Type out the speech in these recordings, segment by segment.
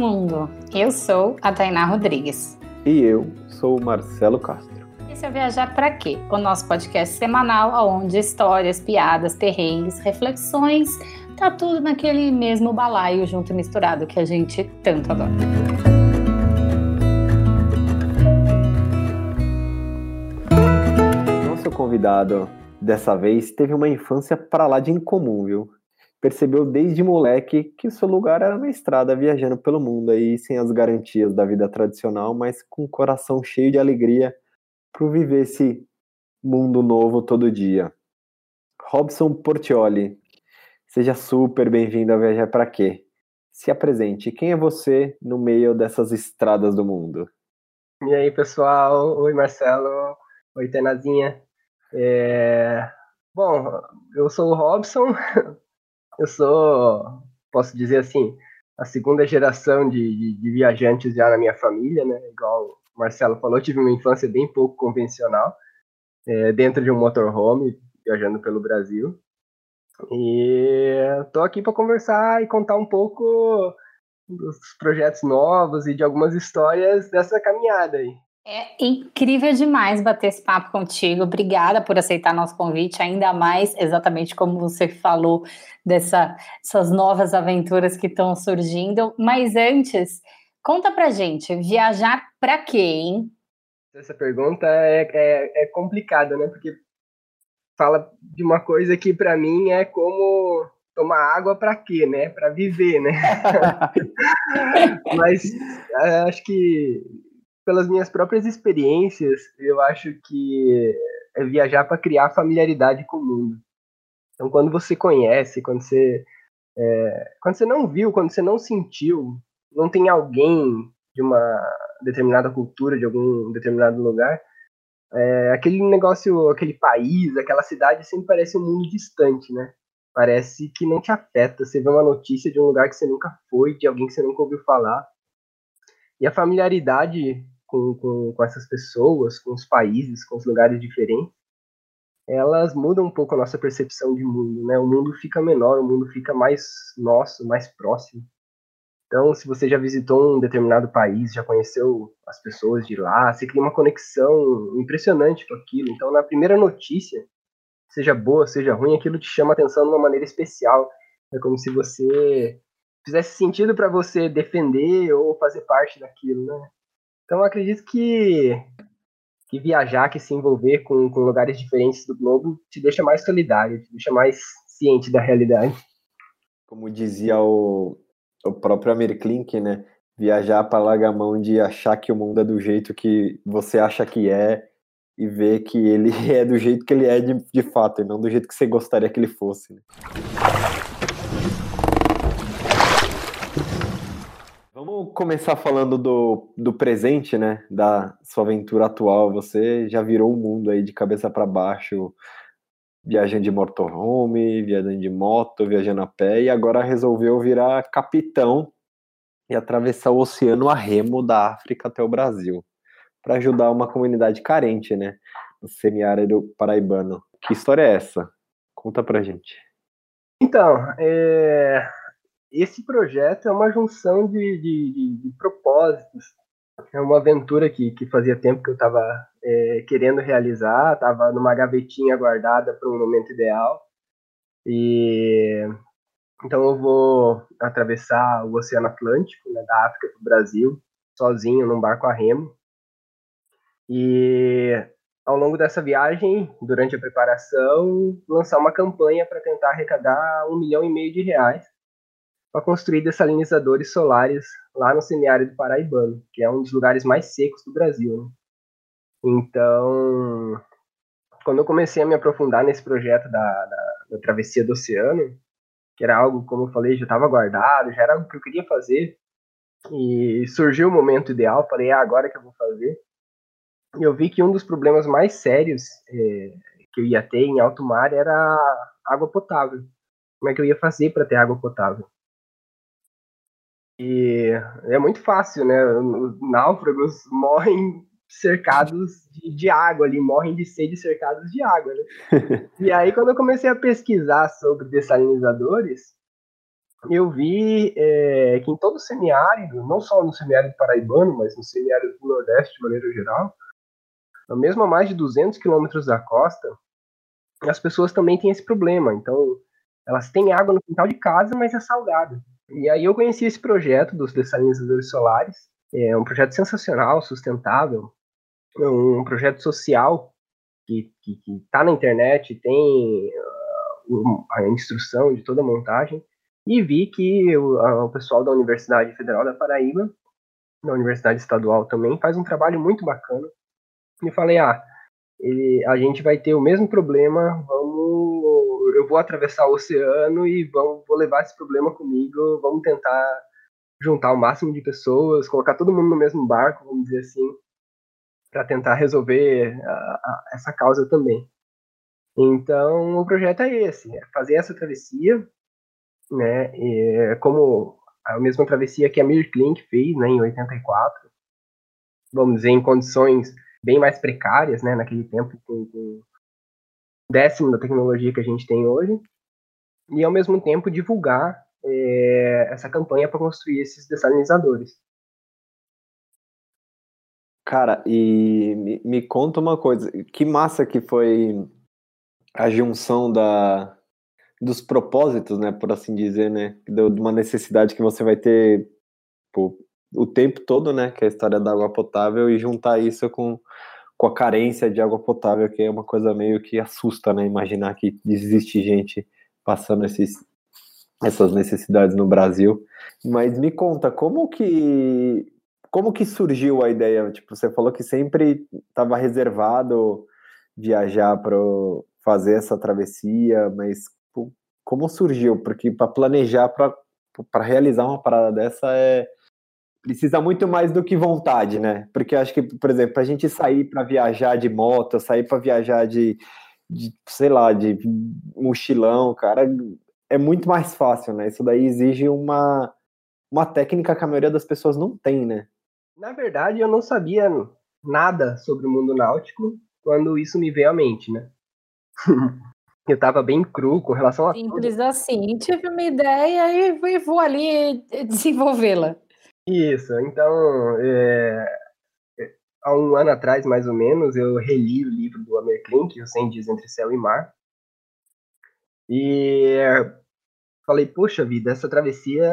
mundo. Eu sou a Tainá Rodrigues. E eu sou o Marcelo Castro. Esse é Viajar para Quê? O nosso podcast semanal onde histórias, piadas, perrengues, reflexões, tá tudo naquele mesmo balaio junto e misturado que a gente tanto adora. Nosso convidado dessa vez teve uma infância para lá de incomum, viu? Percebeu desde moleque que seu lugar era na estrada, viajando pelo mundo aí, sem as garantias da vida tradicional, mas com o coração cheio de alegria por viver esse mundo novo todo dia. Robson Portioli, seja super bem-vindo a Viajar para Quê? Se apresente, quem é você no meio dessas estradas do mundo? E aí, pessoal? Oi, Marcelo. Oi, Tenazinha. É... Bom, eu sou o Robson, eu sou, posso dizer assim, a segunda geração de, de, de, viajantes já na minha família, né? Igual o Marcelo falou, tive uma infância bem pouco convencional, é, dentro de um motorhome, viajando pelo Brasil. E estou aqui para conversar e contar um pouco dos projetos novos e de algumas histórias dessa caminhada aí. É incrível demais bater esse papo contigo. Obrigada por aceitar nosso convite, ainda mais exatamente como você falou dessas novas aventuras que estão surgindo. Mas antes, conta pra gente, viajar pra quê, hein? Essa pergunta é, é, é complicada, né? Porque fala de uma coisa que para mim é como tomar água para quê, né? Para viver, né? Mas é, acho que pelas minhas próprias experiências, eu acho que é viajar para criar familiaridade com o mundo. Então, quando você conhece, quando você, é, quando você não viu, quando você não sentiu, não tem alguém de uma determinada cultura, de algum determinado lugar, é, aquele negócio, aquele país, aquela cidade sempre parece um mundo distante, né? Parece que não te afeta. Você vê uma notícia de um lugar que você nunca foi, de alguém que você nunca ouviu falar. E a familiaridade com, com, com essas pessoas, com os países, com os lugares diferentes, elas mudam um pouco a nossa percepção de mundo, né? O mundo fica menor, o mundo fica mais nosso, mais próximo. Então, se você já visitou um determinado país, já conheceu as pessoas de lá, você cria uma conexão impressionante com aquilo. Então, na primeira notícia, seja boa, seja ruim, aquilo te chama atenção de uma maneira especial. É como se você fizesse sentido para você defender ou fazer parte daquilo, né? Então, acredito que, que viajar, que se envolver com, com lugares diferentes do globo, te deixa mais solidário, te deixa mais ciente da realidade. Como dizia o, o próprio Amir Klink, né? Viajar para largar a mão de achar que o mundo é do jeito que você acha que é e ver que ele é do jeito que ele é de, de fato, e não do jeito que você gostaria que ele fosse. Né? Vamos começar falando do, do presente, né? Da sua aventura atual. Você já virou o mundo aí de cabeça para baixo, viajando de motorhome, viajando de moto, viajando a pé, e agora resolveu virar capitão e atravessar o oceano a remo da África até o Brasil, para ajudar uma comunidade carente, né? No semiárido paraibano. Que história é essa? Conta pra gente. Então, é esse projeto é uma junção de, de, de, de propósitos. É uma aventura que, que fazia tempo que eu estava é, querendo realizar, estava numa gavetinha guardada para um momento ideal. E então eu vou atravessar o Oceano Atlântico, né, da África para o Brasil, sozinho num barco a remo. E ao longo dessa viagem, durante a preparação, lançar uma campanha para tentar arrecadar um milhão e meio de reais para construir dessalinizadores solares lá no semiárido paraibano, que é um dos lugares mais secos do Brasil. Né? Então, quando eu comecei a me aprofundar nesse projeto da, da, da travessia do oceano, que era algo, como eu falei, já estava guardado, já era algo que eu queria fazer, e surgiu o momento ideal, falei, é agora que eu vou fazer. E eu vi que um dos problemas mais sérios é, que eu ia ter em alto mar era água potável. Como é que eu ia fazer para ter água potável? E é muito fácil, né? Os náufragos morrem cercados de, de, água ali, morrem de sede cercados de água, né? e aí, quando eu comecei a pesquisar sobre dessalinizadores, eu vi é, que em todo o semiárido, não só no semiárido paraibano, mas no semiárido do Nordeste de maneira geral, mesmo a mais de 200 quilômetros da costa, as pessoas também têm esse problema. Então, elas têm água no quintal de casa, mas é salgada. E aí eu conheci esse projeto dos dessalinizadores solares. É um projeto sensacional, sustentável, é um projeto social que está na internet, tem uh, a instrução de toda a montagem, e vi que o, a, o pessoal da Universidade Federal da Paraíba, da Universidade Estadual também, faz um trabalho muito bacana. E falei, ah, ele, a gente vai ter o mesmo problema, vamos, vou atravessar o oceano e vamos, vou levar esse problema comigo, vamos tentar juntar o máximo de pessoas, colocar todo mundo no mesmo barco, vamos dizer assim, para tentar resolver a, a, essa causa também. Então, o projeto é esse, é fazer essa travessia, né, e, como a mesma travessia que a Mir Klink fez, né, em 84, vamos dizer, em condições bem mais precárias, né, naquele tempo, com, com décimo da tecnologia que a gente tem hoje, e ao mesmo tempo divulgar é, essa campanha para construir esses dessalinizadores. Cara, e me, me, conta uma coisa, que massa que foi a junção da, dos propósitos, né, por assim dizer, né, de uma necessidade que você vai ter pô, o tempo todo, né, que é a história da água potável, e juntar isso com, com a carência de água potável, que é uma coisa meio que assusta, né, imaginar que existe gente passando esses, essas necessidades no Brasil. Mas me conta, como que como que surgiu a ideia? Tipo, você falou que sempre estava reservado viajar para fazer essa travessia, mas como surgiu? Porque para planejar, para realizar uma parada dessa é precisa muito mais do que vontade, né? Porque acho que, por exemplo, para a gente sair para viajar de moto, sair para viajar de, de, sei lá, de mochilão, cara, é muito mais fácil, né? Isso daí exige uma, uma técnica que a maioria das pessoas não tem, né? Na verdade, eu não sabia nada sobre o mundo náutico quando isso me veio à mente, né? eu tava bem cru com relação a Simples tudo. assim, tive uma ideia e vou ali desenvolvê-la. Isso, então, é, é, há um ano atrás, mais ou menos, eu reli o livro do Amir Klink, Os 100 Dias Entre Céu e Mar, e falei, poxa vida, essa travessia,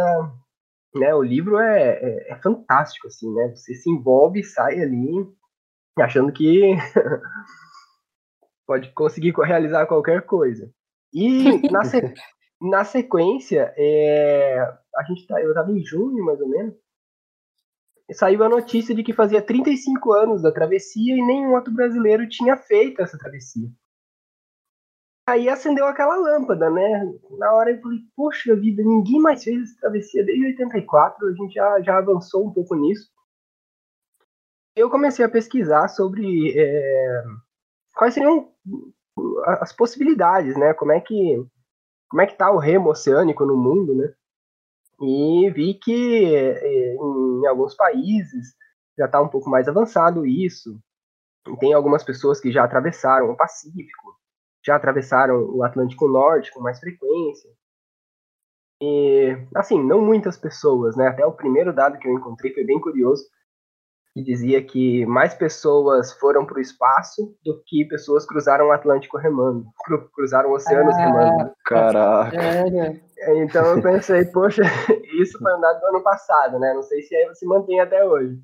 né, o livro é, é, é fantástico, assim, né, você se envolve e sai ali achando que pode conseguir realizar qualquer coisa. E na, se, na sequência, é, a gente tá, eu estava em junho, mais ou menos, saiu a notícia de que fazia 35 anos da travessia e nenhum outro brasileiro tinha feito essa travessia. Aí acendeu aquela lâmpada, né? Na hora eu falei, poxa vida, ninguém mais fez essa travessia desde 84, a gente já, já avançou um pouco nisso. Eu comecei a pesquisar sobre é, quais seriam as possibilidades, né? Como é que como é que tá o remo oceânico no mundo, né? E vi que é, em alguns países já está um pouco mais avançado isso. E tem algumas pessoas que já atravessaram o Pacífico, já atravessaram o Atlântico Norte com mais frequência. E, assim, não muitas pessoas, né? Até o primeiro dado que eu encontrei foi bem curioso que dizia que mais pessoas foram para o espaço do que pessoas cruzaram o Atlântico remando, cruzaram oceanos ah, remando. Caraca. Então eu pensei, poxa, isso foi um dado do ano passado, né? Não sei se aí se mantém até hoje.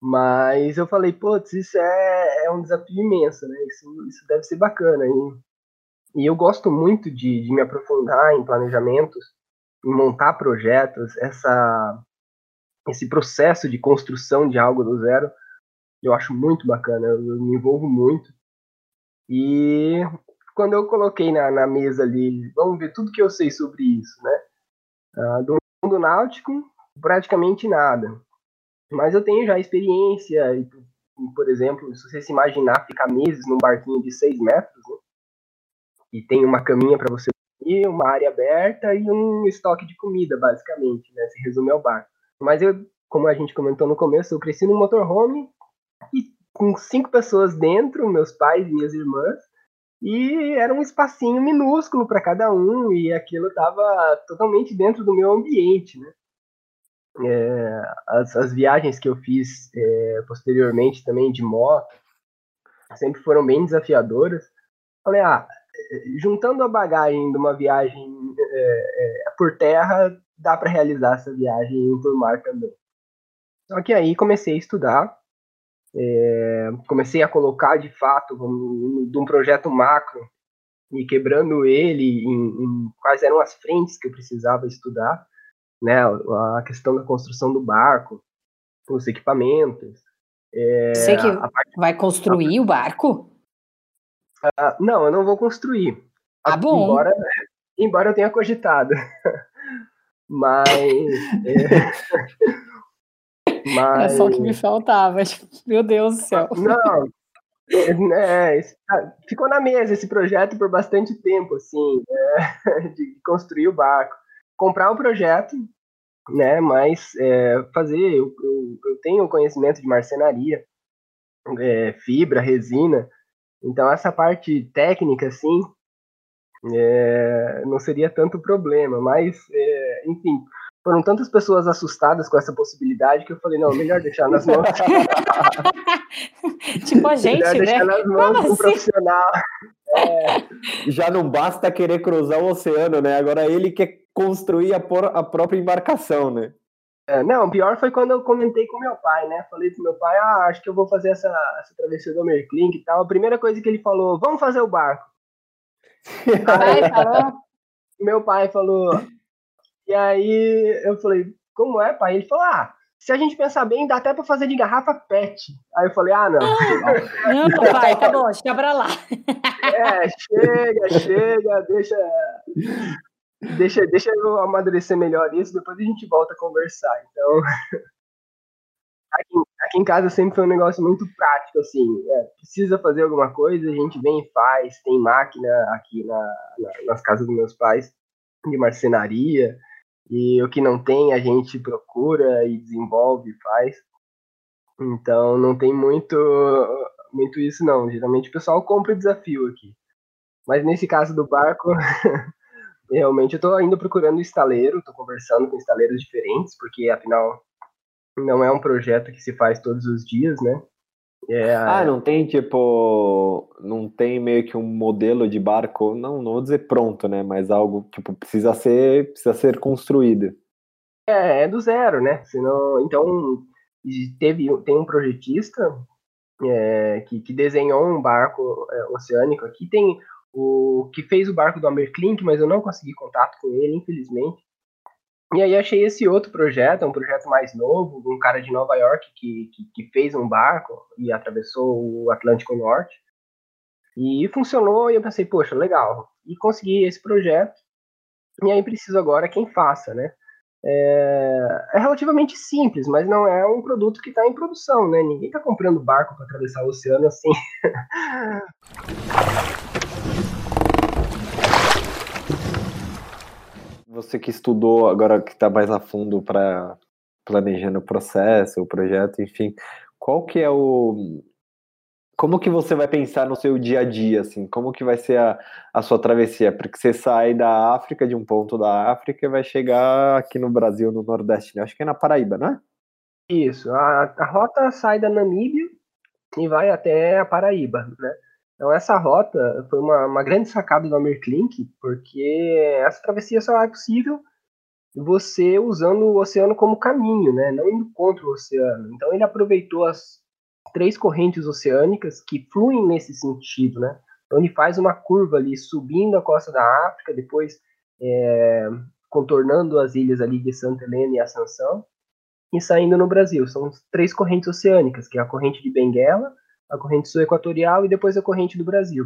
Mas eu falei, putz, isso é, é um desafio imenso, né? Isso, isso deve ser bacana. E, e eu gosto muito de, de me aprofundar em planejamentos, em montar projetos. Essa esse processo de construção de algo do zero, eu acho muito bacana, eu, me envolvo muito. E quando eu coloquei na, na mesa ali, vamos ver tudo que eu sei sobre isso, né? Uh, do mundo náutico, praticamente nada. Mas eu tenho já experiência, e, por exemplo, se você se imaginar ficar meses num barquinho de 6 metros, né? e tem uma caminha para você dormir, uma área aberta e um estoque de comida, basicamente, né? Se resume ao barco. Mas eu, como a gente comentou no começo, eu cresci no motorhome e com cinco pessoas dentro, meus pais e minhas irmãs, E era um espacinho minúsculo para cada um, e aquilo estava totalmente dentro do meu ambiente, né? É, as, as, viagens que eu fiz é, posteriormente também de moto sempre foram bem desafiadoras. Falei, ah, juntando a bagagem de uma viagem é, é por terra, dá para realizar essa viagem por mar também. Só que aí comecei a estudar é, comecei a colocar de fato um, de um projeto macro e quebrando ele em, em, quais eram as frentes que eu precisava estudar, né? A questão da construção do barco, os equipamentos. É, Você que parte... vai construir a... o barco? Uh, não, eu não vou construir. Ah, bom. Embora, embora eu tenha cogitado. Mas. é... Mas... É só o que me faltava. Meu Deus do céu. Não, é, é, ficou na mesa esse projeto por bastante tempo, assim, é, de construir o barco. Comprar o projeto, né, mas é, fazer, eu, eu, eu, tenho conhecimento de marcenaria, é, fibra, resina, então essa parte técnica, assim, é, não seria tanto problema, mas, é, enfim, foram tantas pessoas assustadas com essa possibilidade que eu falei, não, melhor deixar nas mãos. tipo a gente, melhor né? deixar nas mãos Como um assim? profissional. É. Já não basta querer cruzar o oceano, né? Agora ele quer construir a, por, a própria embarcação, né? É, não, pior foi quando eu comentei com meu pai, né? Falei pro meu pai, ah, acho que eu vou fazer essa, essa travessia do Merklink e tal. A primeira coisa que ele falou, vamos fazer o barco. Aí, falou? Meu pai falou, e aí eu falei, como é, pai? Ele falou, ah, se a gente pensar bem, dá até pra fazer de garrafa PET. Aí eu falei, ah, não. Não, pai, tá bom, deixa pra lá. É, chega, chega, deixa. Deixa, deixa eu amadurecer melhor isso, depois a gente volta a conversar. Então, aqui, aqui em casa sempre foi um negócio muito prático, assim. É, precisa fazer alguma coisa, a gente vem e faz. Tem máquina aqui na, na, nas casas dos meus pais de marcenaria. E o que não tem, a gente procura e desenvolve e faz. Então não tem muito, muito isso não. Geralmente o pessoal compra o desafio aqui. Mas nesse caso do barco, realmente eu estou ainda procurando estaleiro, estou conversando com estaleiros diferentes, porque afinal não é um projeto que se faz todos os dias, né? É, ah, não tem tipo, não tem meio que um modelo de barco, não, não vou dizer pronto, né, mas algo tipo precisa ser, precisa ser construído. É, é do zero, né? Senão, então teve tem um projetista é, que, que desenhou um barco é, oceânico aqui, tem o que fez o barco do Amerklink, mas eu não consegui contato com ele, infelizmente. E aí achei esse outro projeto, um projeto mais novo, um cara de Nova York que, que, que, fez um barco e atravessou o Atlântico Norte. E funcionou e eu pensei, poxa, legal. E consegui esse projeto. E aí preciso agora quem faça, né? É, é relativamente simples, mas não é um produto que está em produção, né? Ninguém está comprando barco para atravessar o oceano assim. Você que estudou, agora que está mais a fundo para planejando o processo, o projeto, enfim, qual que é o como que você vai pensar no seu dia a dia, assim, como que vai ser a, a sua travessia? Porque você sai da África, de um ponto da África, e vai chegar aqui no Brasil, no Nordeste, né? acho que é na Paraíba, não é? Isso, a, a rota sai da Namíbia e vai até a Paraíba, né? Então essa rota foi uma, uma grande sacada do Amerklink, porque essa travessia só é possível você usando o oceano como caminho, né? Não indo contra o oceano. Então ele aproveitou as três correntes oceânicas que fluem nesse sentido, né? Então ele faz uma curva ali subindo a costa da África, depois é, contornando as ilhas ali de Santa Helena e Ascensão e saindo no Brasil. São três correntes oceânicas, que é a corrente de Benguela, a corrente sul-equatorial e depois a corrente do Brasil.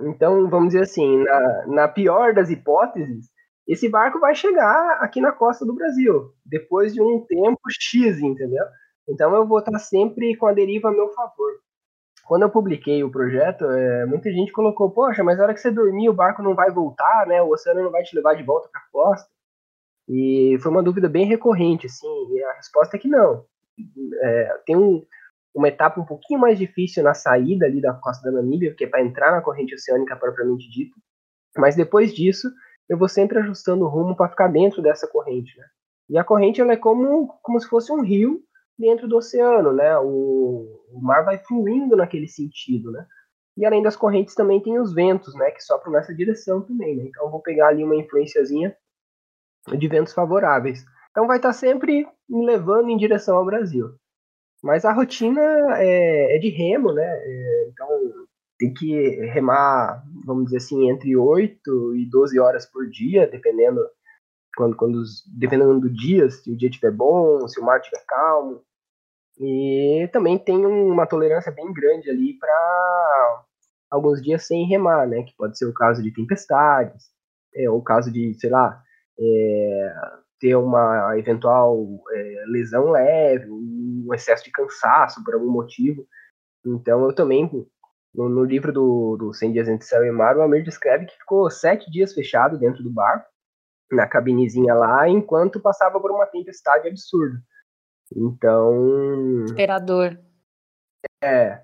Então, vamos dizer assim, na, na, pior das hipóteses, esse barco vai chegar aqui na costa do Brasil, depois de um tempo X, entendeu? Então, eu vou estar sempre com a deriva a meu favor. Quando eu publiquei o projeto, é, muita gente colocou, poxa, mas na hora que você dormir, o barco não vai voltar, né? O oceano não vai te levar de volta para a costa. E foi uma dúvida bem recorrente, assim, e a resposta é que não. É, tem um, uma etapa um pouquinho mais difícil na saída ali da costa da Namíbia, que é para entrar na corrente oceânica propriamente dita. Mas depois disso, eu vou sempre ajustando o rumo para ficar dentro dessa corrente, né? E a corrente ela é como, como se fosse um rio dentro do oceano, né? O, o mar vai fluindo naquele sentido, né? E além das correntes também tem os ventos, né? Que sopram nessa direção também, né? Então eu vou pegar ali uma influenciazinha de ventos favoráveis. Então vai estar sempre me levando em direção ao Brasil. Mas a rotina é, é de remo, né? É, então tem que remar, vamos dizer assim, entre 8 e 12 horas por dia, dependendo quando, quando dependendo do dia, se o dia estiver bom, se o mar estiver calmo. E também tem uma tolerância bem grande ali para alguns dias sem remar, né? Que pode ser o caso de tempestades, é, ou o caso de, sei lá, é, ter uma eventual é, lesão leve, um excesso de cansaço por algum motivo. Então eu também, no, no livro do, do 100 Dias Entre Céu e Mar, o Amir descreve que ficou sete dias fechado dentro do barco, na cabinezinha lá, enquanto passava por uma tempestade absurda. Então. Esperador. É.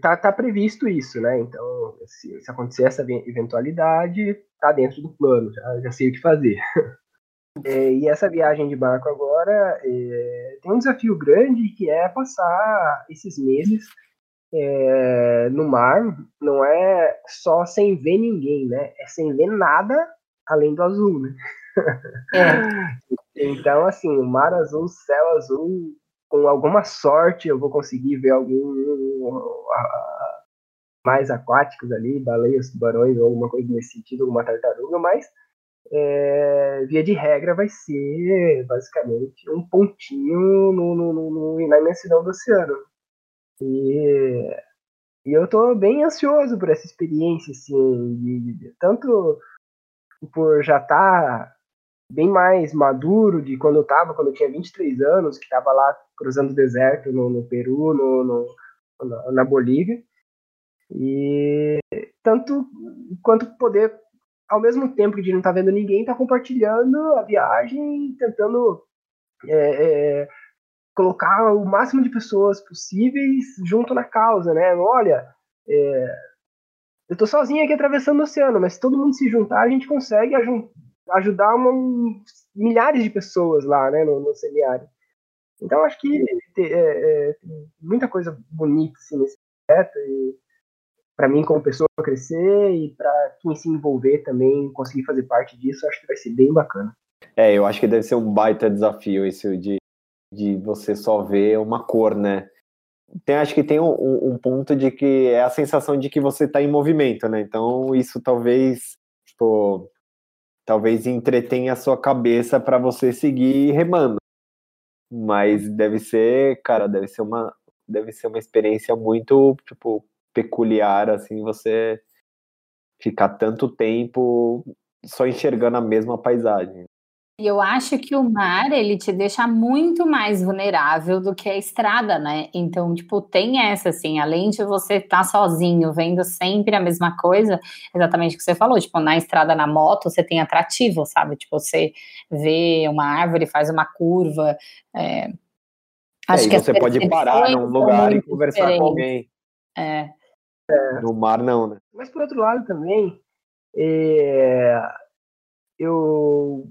Tá, tá previsto isso, né? Então, se, se acontecer essa eventualidade, tá dentro do plano, já, já sei o que fazer. É, e essa viagem de barco agora é, tem um desafio grande que é passar esses meses é, no mar. Não é só sem ver ninguém, né? É sem ver nada além do azul, né? É. então, assim, o mar azul, céu azul, com alguma sorte eu vou conseguir ver algum mais aquáticos ali, baleias, tubarões ou alguma coisa nesse sentido, alguma tartaruga, mas é, via de regra, vai ser basicamente um pontinho no, no, no, na imensidão do oceano. E, e eu estou bem ansioso por essa experiência, assim, de, de, tanto por já estar tá bem mais maduro de quando eu estava, quando eu tinha 23 anos, que estava lá cruzando o deserto no, no Peru, no, na, na Bolívia. E tanto quanto poder ao mesmo tempo de não estar tá vendo ninguém, tá compartilhando a viagem, tentando é, é, colocar o máximo de pessoas possíveis junto na causa, né? Olha, é, eu tô sozinho aqui atravessando o oceano, mas se todo mundo se juntar, a gente consegue ajudar uma, milhares de pessoas lá, né, no, no semiárido. Então, acho que é, é, tem muita coisa bonita assim, nesse projeto e para mim como pessoa crescer e para quem se envolver também conseguir fazer parte disso, acho que vai ser bem bacana. É, eu acho que deve ser um baita desafio isso de, de você só ver uma cor, né? Tem, acho que tem um, um ponto de que é a sensação de que você está em movimento, né? Então isso talvez, tipo, talvez entretenha a sua cabeça para você seguir remando. Mas deve ser, cara, deve ser uma, deve ser uma experiência muito, tipo, peculiar, assim, você ficar tanto tempo só enxergando a mesma paisagem. E eu acho que o mar, ele te deixa muito mais vulnerável do que a estrada, né? Então, tipo, tem essa, assim, além de você estar tá sozinho, vendo sempre a mesma coisa, exatamente o que você falou, tipo, na estrada, na moto, você tem atrativo, sabe? Tipo, você vê uma árvore, faz uma curva. É... Acho é, que você pode parar num lugar e conversar diferentes. com alguém. É. É. No mar não, né? Mas por outro lado também, é, eu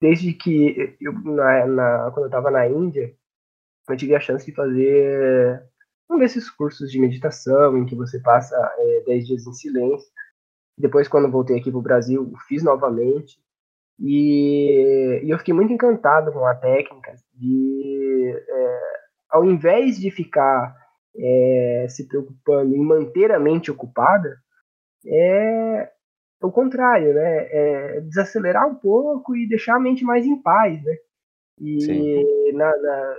desde que eu, na, na, quando eu estava na Índia, eu tive a chance de fazer um desses cursos de meditação em que você passa é, 10 dias em silêncio. Depois, quando voltei aqui para o Brasil, fiz novamente. E, e, eu fiquei muito encantado com a técnica de, é, ao invés de ficar é, se preocupando em manter a mente ocupada, é o contrário, né? É desacelerar um pouco e deixar a mente mais em paz, né? E na, na,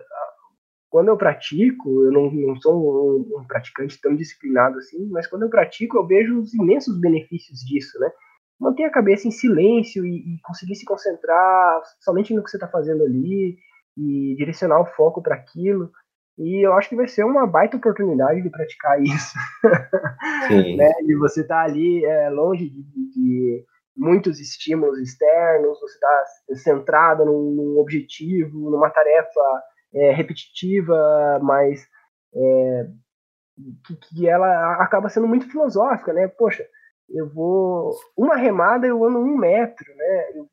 quando eu pratico, eu não, não sou um, um, praticante tão disciplinado assim, mas quando eu pratico, eu vejo os imensos benefícios disso, né? Manter a cabeça em silêncio e, e conseguir se concentrar somente no que você está fazendo ali e direcionar o foco para aquilo. E eu acho que vai ser uma baita oportunidade de praticar isso. né? De você estar tá ali é, longe de, de, muitos estímulos externos, você está centrado num, num, objetivo, numa tarefa é, repetitiva, mas é, que, que ela acaba sendo muito filosófica, né? Poxa, eu vou. Uma remada eu ando um metro, né?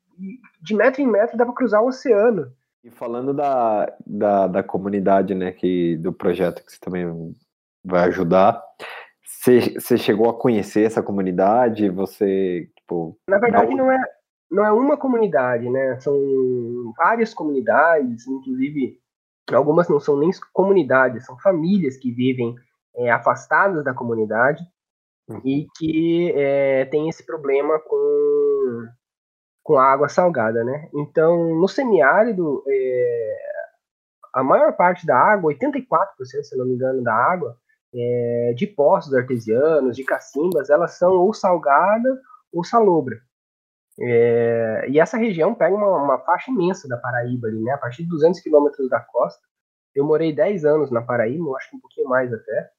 de metro em metro dá para cruzar o oceano. E falando da, da, da, comunidade, né, que, do projeto que você também vai ajudar, você, você chegou a conhecer essa comunidade? Você, tipo... Na verdade, não é, não é uma comunidade, né? São várias comunidades, inclusive algumas não são nem comunidades, são famílias que vivem é, afastadas da comunidade uhum. e que é, tem esse problema com, com água salgada, né? Então, no semiárido, é, a maior parte da água, 84%, se não me engano, da água, é, de poços artesianos, de cacimbas, elas são ou salgada ou salobra. É, e essa região pega uma, uma, faixa imensa da Paraíba ali, né? A partir de 200 quilômetros da costa. Eu morei 10 anos na Paraíba, acho que um pouquinho mais até.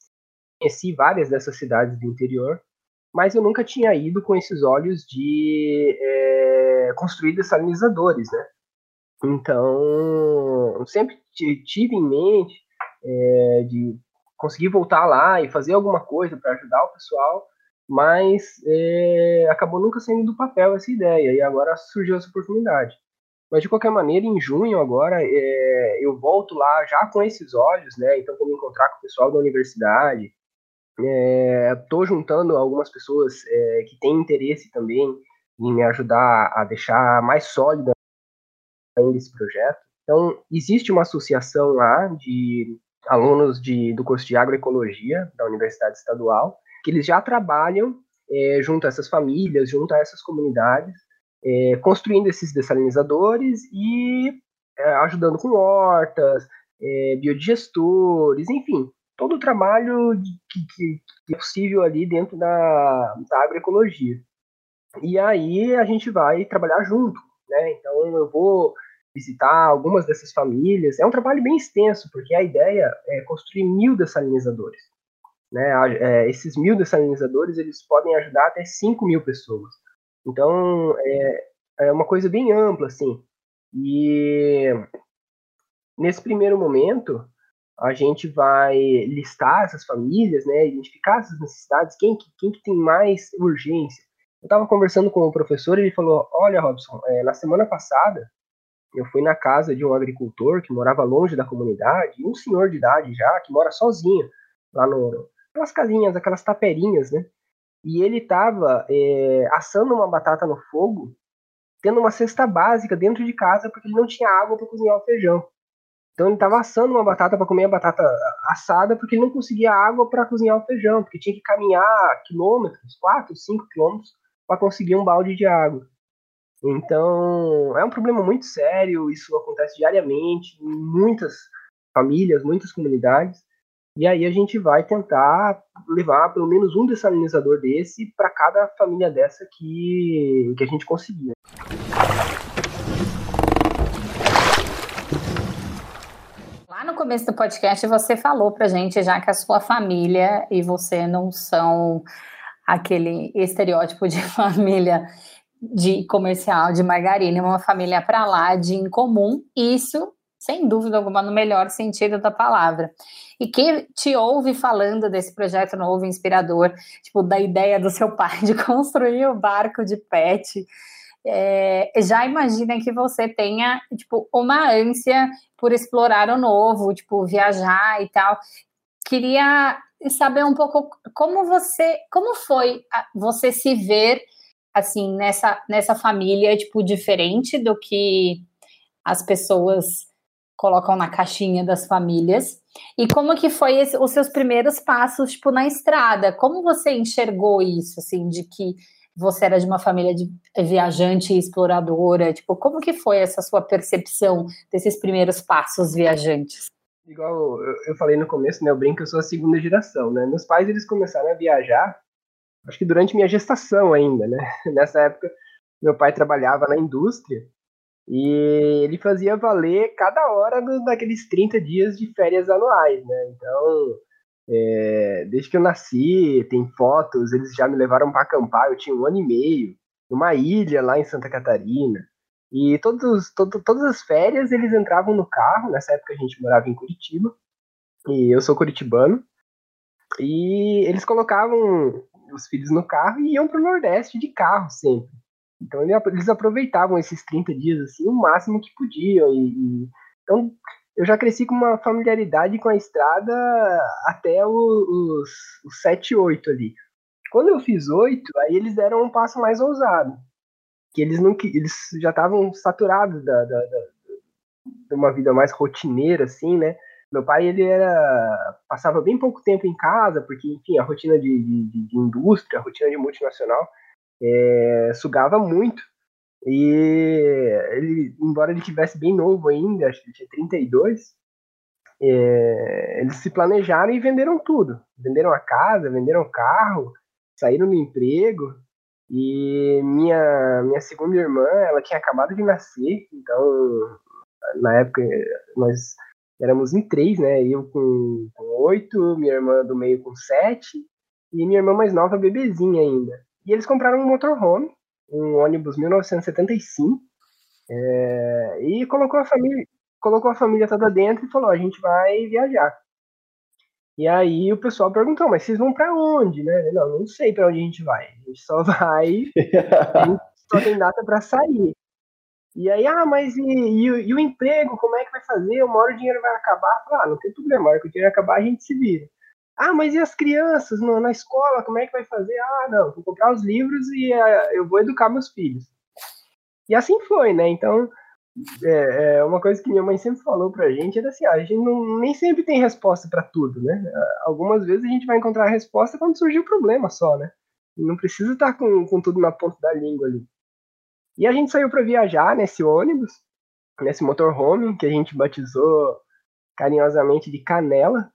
Conheci várias dessas cidades do interior, mas eu nunca tinha ido com esses olhos de é, construir dessalinizadores, né? Então, sempre tive em mente é, de conseguir voltar lá e fazer alguma coisa para ajudar o pessoal, mas é, acabou nunca saindo do papel essa ideia, e agora surgiu essa oportunidade. Mas de qualquer maneira, em junho agora, eu volto lá já com esses olhos, né? Então, vou me encontrar com o pessoal da universidade. Estou é, juntando algumas pessoas é, que têm interesse também em me ajudar a deixar mais sólida ainda esse projeto. Então, existe uma associação lá de alunos de, do curso de agroecologia da Universidade Estadual, que eles já trabalham é, junto a essas famílias, junto a essas comunidades, é, construindo esses dessalinizadores e é, ajudando com hortas, é, biodigestores, enfim, todo o trabalho que, que, que, é possível ali dentro da, da agroecologia. E aí a gente vai trabalhar junto, né? Então eu vou visitar algumas dessas famílias. É um trabalho bem extenso, porque a ideia é construir mil dessalinizadores. Né? É, esses mil dessalinizadores eles podem ajudar até 5 mil pessoas. Então é, é uma coisa bem ampla, assim. E nesse primeiro momento a gente vai listar essas famílias, né? Identificar essas necessidades, quem, quem que tem mais urgência. Eu estava conversando com o professor e ele falou: Olha, Robson, é, na semana passada eu fui na casa de um agricultor que morava longe da comunidade, um senhor de idade já, que mora sozinho, lá no. Aquelas casinhas, aquelas taperinhas, né? E ele estava é, assando uma batata no fogo, tendo uma cesta básica dentro de casa, porque ele não tinha água para cozinhar o feijão. Então ele estava assando uma batata para comer a batata assada, porque ele não conseguia água para cozinhar o feijão, porque tinha que caminhar quilômetros, 4, 5 quilômetros, para conseguir um balde de água. Então, é um problema muito sério, isso acontece diariamente em muitas famílias, muitas comunidades. E aí a gente vai tentar levar pelo menos um dessalinizador desse para cada família dessa que, que a gente conseguir. Lá no começo do podcast você falou para gente já que a sua família e você não são aquele estereótipo de família de comercial de margarina, uma família para lá de incomum, isso sem dúvida alguma no melhor sentido da palavra. E quem te ouve falando desse projeto novo, inspirador, tipo, da ideia do seu pai de construir o barco de pet, é, já imagina que você tenha, tipo, uma ânsia por explorar o novo, tipo, viajar e tal. Queria saber um pouco como você, como foi você se ver assim, nessa, nessa família, tipo, diferente do que as pessoas colocam na caixinha das famílias. E como que foi esse, os seus primeiros passos, tipo, na estrada? Como você enxergou isso, assim, de que você era de uma família de viajante e exploradora? Tipo, como que foi essa sua percepção desses primeiros passos viajantes? Igual eu falei no começo, né, eu brinco eu sou a segunda geração, né? Meus pais, eles começaram a viajar acho que durante minha gestação ainda, né? Nessa época, meu pai trabalhava na indústria e ele fazia valer cada hora daqueles 30 dias de férias anuais, né? Então, é, desde que eu nasci, tem fotos, eles já me levaram para acampar, eu tinha um ano e meio, numa ilha lá em Santa Catarina. E todos, todo, todas as férias eles entravam no carro, nessa época a gente morava em Curitiba, E eu sou curitibano. E eles colocavam os filhos no carro e iam para o Nordeste de carro sempre. Então eles aproveitavam esses 30 dias assim, o máximo que podiam. E, e, então eu já cresci com uma familiaridade com a estrada até os, os 7, 8 ali. Quando eu fiz 8, aí eles deram um passo mais ousado. Que eles não eles já estavam saturados da, da, da, de uma vida mais rotineira, assim, né? Meu pai, ele era. passava bem pouco tempo em casa, porque, enfim, a rotina de, de, de indústria, a rotina de multinacional, é, sugava muito. E ele, embora ele tivesse bem novo ainda, acho que ele tinha 32, é, eles se planejaram e venderam tudo. Venderam a casa, venderam o carro, saíram do emprego. E minha, minha segunda irmã, ela tinha acabado de nascer, então na época nós éramos em três, né? Eu com, com oito, minha irmã do meio com sete e minha irmã mais nova bebezinha ainda. E eles compraram um motorhome, um ônibus 1975, é, e colocou a família, colocou a família toda dentro e falou: a gente vai viajar. E aí o pessoal perguntou, mas vocês vão para onde, né? Não, não sei para onde a gente vai. A gente só vai, a gente só tem data para sair. E aí, ah, mas e, e, e, o emprego, como é que vai fazer? Uma hora o dinheiro vai acabar. Ah, não tem problema, a hora que o dinheiro acabar a gente se vira. Ah, mas e as crianças no, na escola, como é que vai fazer? Ah, não, vou comprar os livros e uh, eu vou educar meus filhos. E assim foi, né? Então, é, é, uma coisa que minha mãe sempre falou pra gente era assim, ah, a gente não, nem sempre tem resposta para tudo, né? Algumas vezes a gente vai encontrar a resposta quando surgir o problema só, né? Não precisa estar com, com tudo na ponta da língua ali. E a gente saiu para viajar nesse ônibus, nesse motorhome, que a gente batizou carinhosamente de Canela.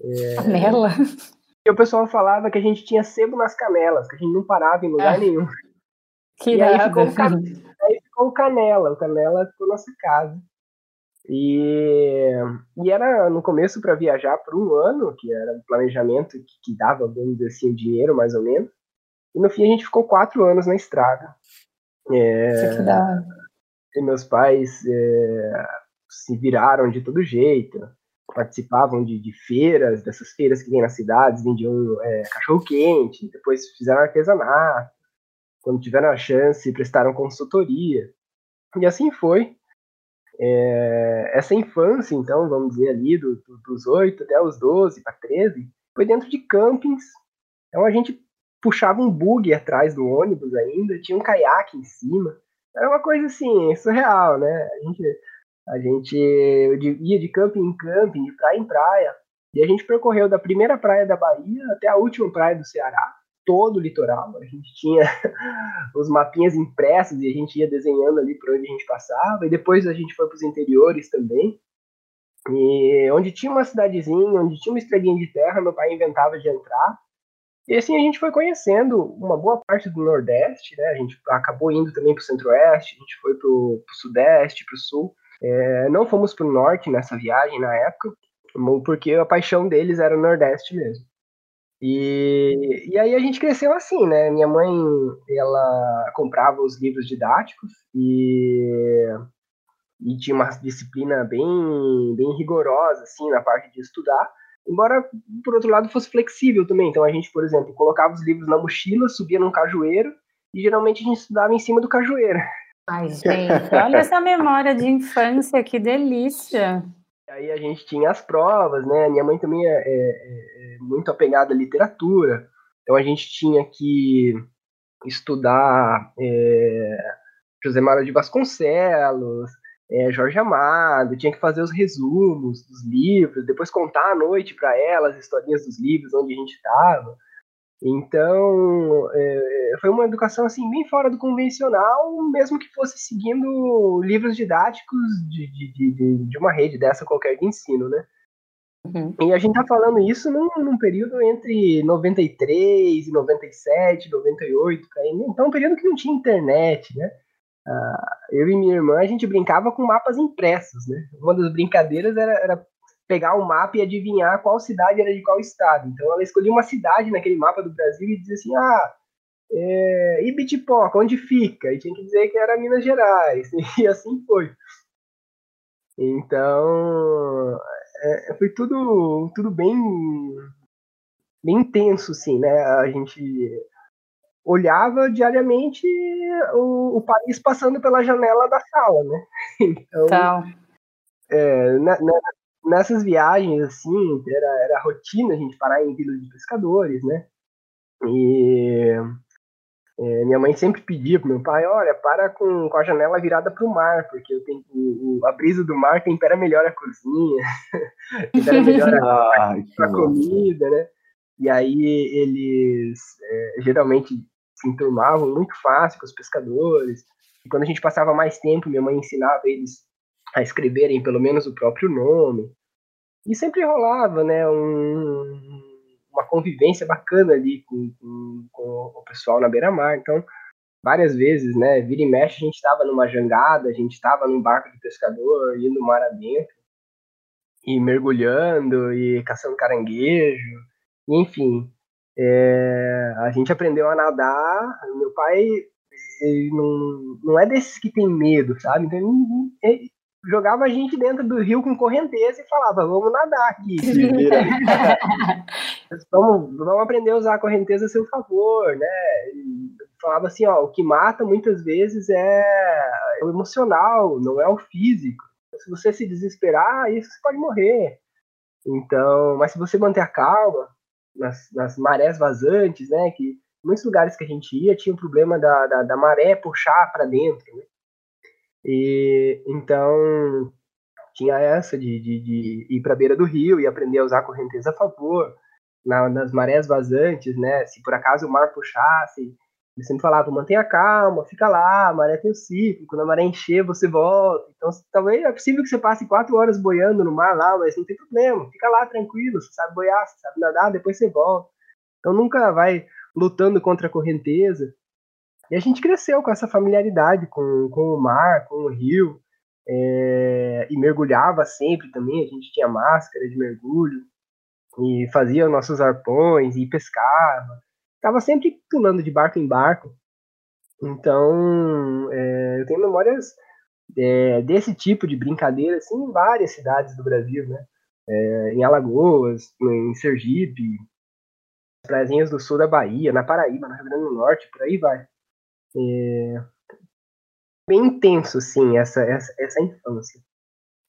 É... Canela? E o pessoal falava que a gente tinha sebo nas canelas, que a gente não parava em lugar é. nenhum. Que e aí ficou, aí ficou o Canela, o Canela ficou nossa casa. E, e era no começo para viajar por um ano, que era o planejamento que, que dava, vamos dizer assim, dinheiro mais ou menos. E no fim a gente ficou quatro anos na estrada. É, e meus pais é, se viraram de todo jeito, participavam de, de, feiras, dessas feiras que tem nas cidades, vendiam é, cachorro-quente, depois fizeram artesanato, quando tiveram a chance, prestaram consultoria. E assim foi. É, essa infância, então, vamos dizer ali, do, do, dos 8 até os 12 para 13, foi dentro de campings. Então a gente puxava um bug atrás do ônibus ainda, tinha um caiaque em cima. Era uma coisa assim, surreal, né? A gente, a gente ia de camping em camping, de praia em praia. E a gente percorreu da primeira praia da Bahia até a última praia do Ceará, todo o litoral. A gente tinha os mapinhas impressos e a gente ia desenhando ali por onde a gente passava. E depois a gente foi para os interiores também. E onde tinha uma cidadezinha, onde tinha uma estradinha de terra, meu pai inventava de entrar. E assim a gente foi conhecendo uma boa parte do Nordeste, né? A gente acabou indo também para o Centro-Oeste, a gente foi para o Sudeste, para o Sul. É, não fomos para o Norte nessa viagem na época, porque a paixão deles era o Nordeste mesmo. E, e aí a gente cresceu assim, né? Minha mãe, ela comprava os livros didáticos e, e tinha uma disciplina bem, bem rigorosa, assim, na parte de estudar. Embora, por outro lado, fosse flexível também. Então a gente, por exemplo, colocava os livros na mochila, subia num cajueiro e geralmente a gente estudava em cima do cajueiro. Ai, gente, olha essa memória de infância, que delícia! Aí a gente tinha as provas, né? Minha mãe também é, é, é muito apegada à literatura, então a gente tinha que estudar é, José Mário de Vasconcelos, é, Jorge Amado, tinha que fazer os resumos dos livros, depois contar à noite para ela as historinhas dos livros, onde a gente estava. Então, é, foi uma educação assim bem fora do convencional, mesmo que fosse seguindo livros didáticos de, de, de, de uma rede dessa qualquer de ensino, né? Uhum. E a gente tá falando isso num, num, período entre 93 e 97, 98, então um período que não tinha internet, né? Uh, eu e minha irmã, a gente brincava com mapas impressos, né? Uma das brincadeiras era, era, pegar o mapa e adivinhar qual cidade era de qual estado. Então ela escolhia uma cidade naquele mapa do Brasil e dizia assim, ah, é, Ibitipoca, onde fica? E tinha que dizer que era Minas Gerais. E assim foi. Então, é, foi tudo, tudo bem, bem intenso, assim, né? A gente olhava diariamente o, o país passando pela janela da sala, né? Então, então. É, na, na, nessas viagens, assim, era, era rotina a gente parar em vilas de pescadores, né? E é, minha mãe sempre pedia pro meu pai, olha, para com, com a janela virada para o mar, porque eu tenho, o, a brisa do mar tempera melhor a cozinha, tempera melhor a, a comida, né? E aí eles é, geralmente se enturmavam muito fácil com os pescadores. E quando a gente passava mais tempo, minha mãe ensinava eles a escreverem pelo menos o próprio nome. E sempre rolava, né, um, uma convivência bacana ali com, com, com o pessoal na beira-mar. Então, várias vezes, né, vira e mexe, a gente estava numa jangada, a gente estava num barco de pescador, indo mar adentro, e mergulhando, e caçando caranguejo, enfim. É, a gente aprendeu a nadar, meu pai ele não, não é desses que tem medo, sabe? Então, ele, jogava a gente dentro do rio com correnteza e falava, vamos nadar aqui. vamos, vamos aprender a usar a correnteza a seu favor, né? E falava assim, ó, o que mata muitas vezes é o emocional, não é o físico. Se você se desesperar, isso você pode morrer. Então, mas se você manter a calma, nas, nas marés vazantes, né, que muitos lugares que a gente ia tinha o problema da, da, da maré puxar para dentro, né? E então tinha essa de, de, de ir para a beira do rio e aprender a usar a correnteza a favor, na, nas marés vazantes, né? Se por acaso o mar puxasse, ele sempre falava, mantenha calma, fica lá, a maré tem o ciclo, quando a maré encher, você volta. Então, talvez é possível que você passe quatro horas boiando no mar lá, mas não tem problema, fica lá tranquilo, você sabe boiar, você sabe nadar, depois você volta. Então nunca vai lutando contra a correnteza. E a gente cresceu com essa familiaridade com, com o mar, com o rio, é, e mergulhava sempre também. A gente tinha máscara de mergulho, e fazia nossos arpões, e pescava. Estava sempre pulando de barco em barco. Então, é, eu tenho memórias é, desse tipo de brincadeira assim, em várias cidades do Brasil, né? É, em Alagoas, em Sergipe, praias do sul da Bahia, na Paraíba, no Rio Grande do Norte, por aí vai. É, bem intenso, assim, essa, essa, essa infância.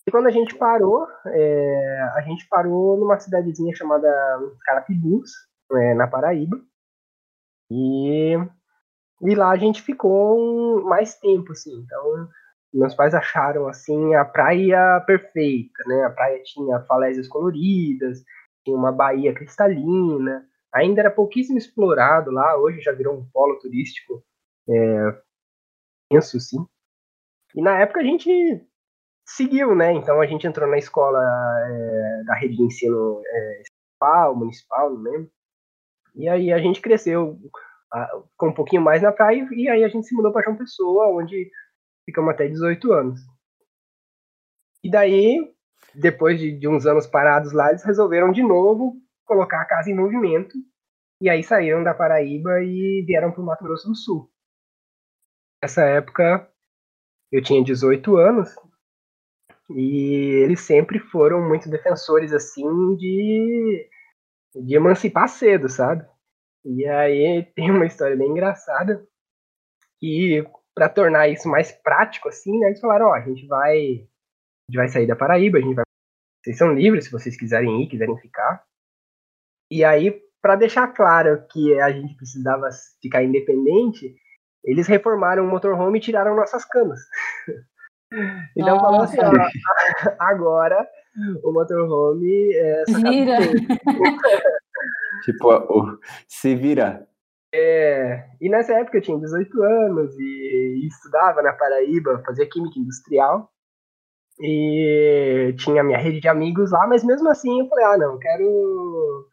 E quando a gente parou, é, a gente parou numa cidadezinha chamada Carapibus, é, na Paraíba. E, e lá a gente ficou mais tempo, assim. Então, meus pais acharam, assim, a praia perfeita, né? A praia tinha falésias coloridas, tinha uma baía cristalina. Ainda era pouquíssimo explorado lá, hoje já virou um polo turístico é, penso sim. E na época a gente seguiu, né? Então a gente entrou na escola é, da rede de ensino é, municipal, não lembro. E aí a gente cresceu a, com um pouquinho mais na praia e aí a gente se mudou para João Pessoa, onde ficamos até 18 anos. E daí, depois de, de uns anos parados lá, eles resolveram de novo colocar a casa em movimento. E aí saíram da Paraíba e vieram para o Mato Grosso do Sul. Nessa época eu tinha 18 anos e eles sempre foram muito defensores assim de, de emancipar cedo, sabe? E aí tem uma história bem engraçada que para tornar isso mais prático assim, né, eles falaram, ó, oh, a gente vai a gente vai sair da Paraíba, a gente vai vocês são livres se vocês quiserem ir, quiserem ficar. E aí para deixar claro que a gente precisava ficar independente, eles reformaram o motorhome e tiraram nossas camas. então oh. falou assim, ó, agora o motorhome é Vira. tipo, o, se vira. É, e nessa época eu tinha 18 anos e, e estudava na Paraíba, fazia química industrial e tinha minha rede de amigos lá, mas mesmo assim eu falei, ah não, quero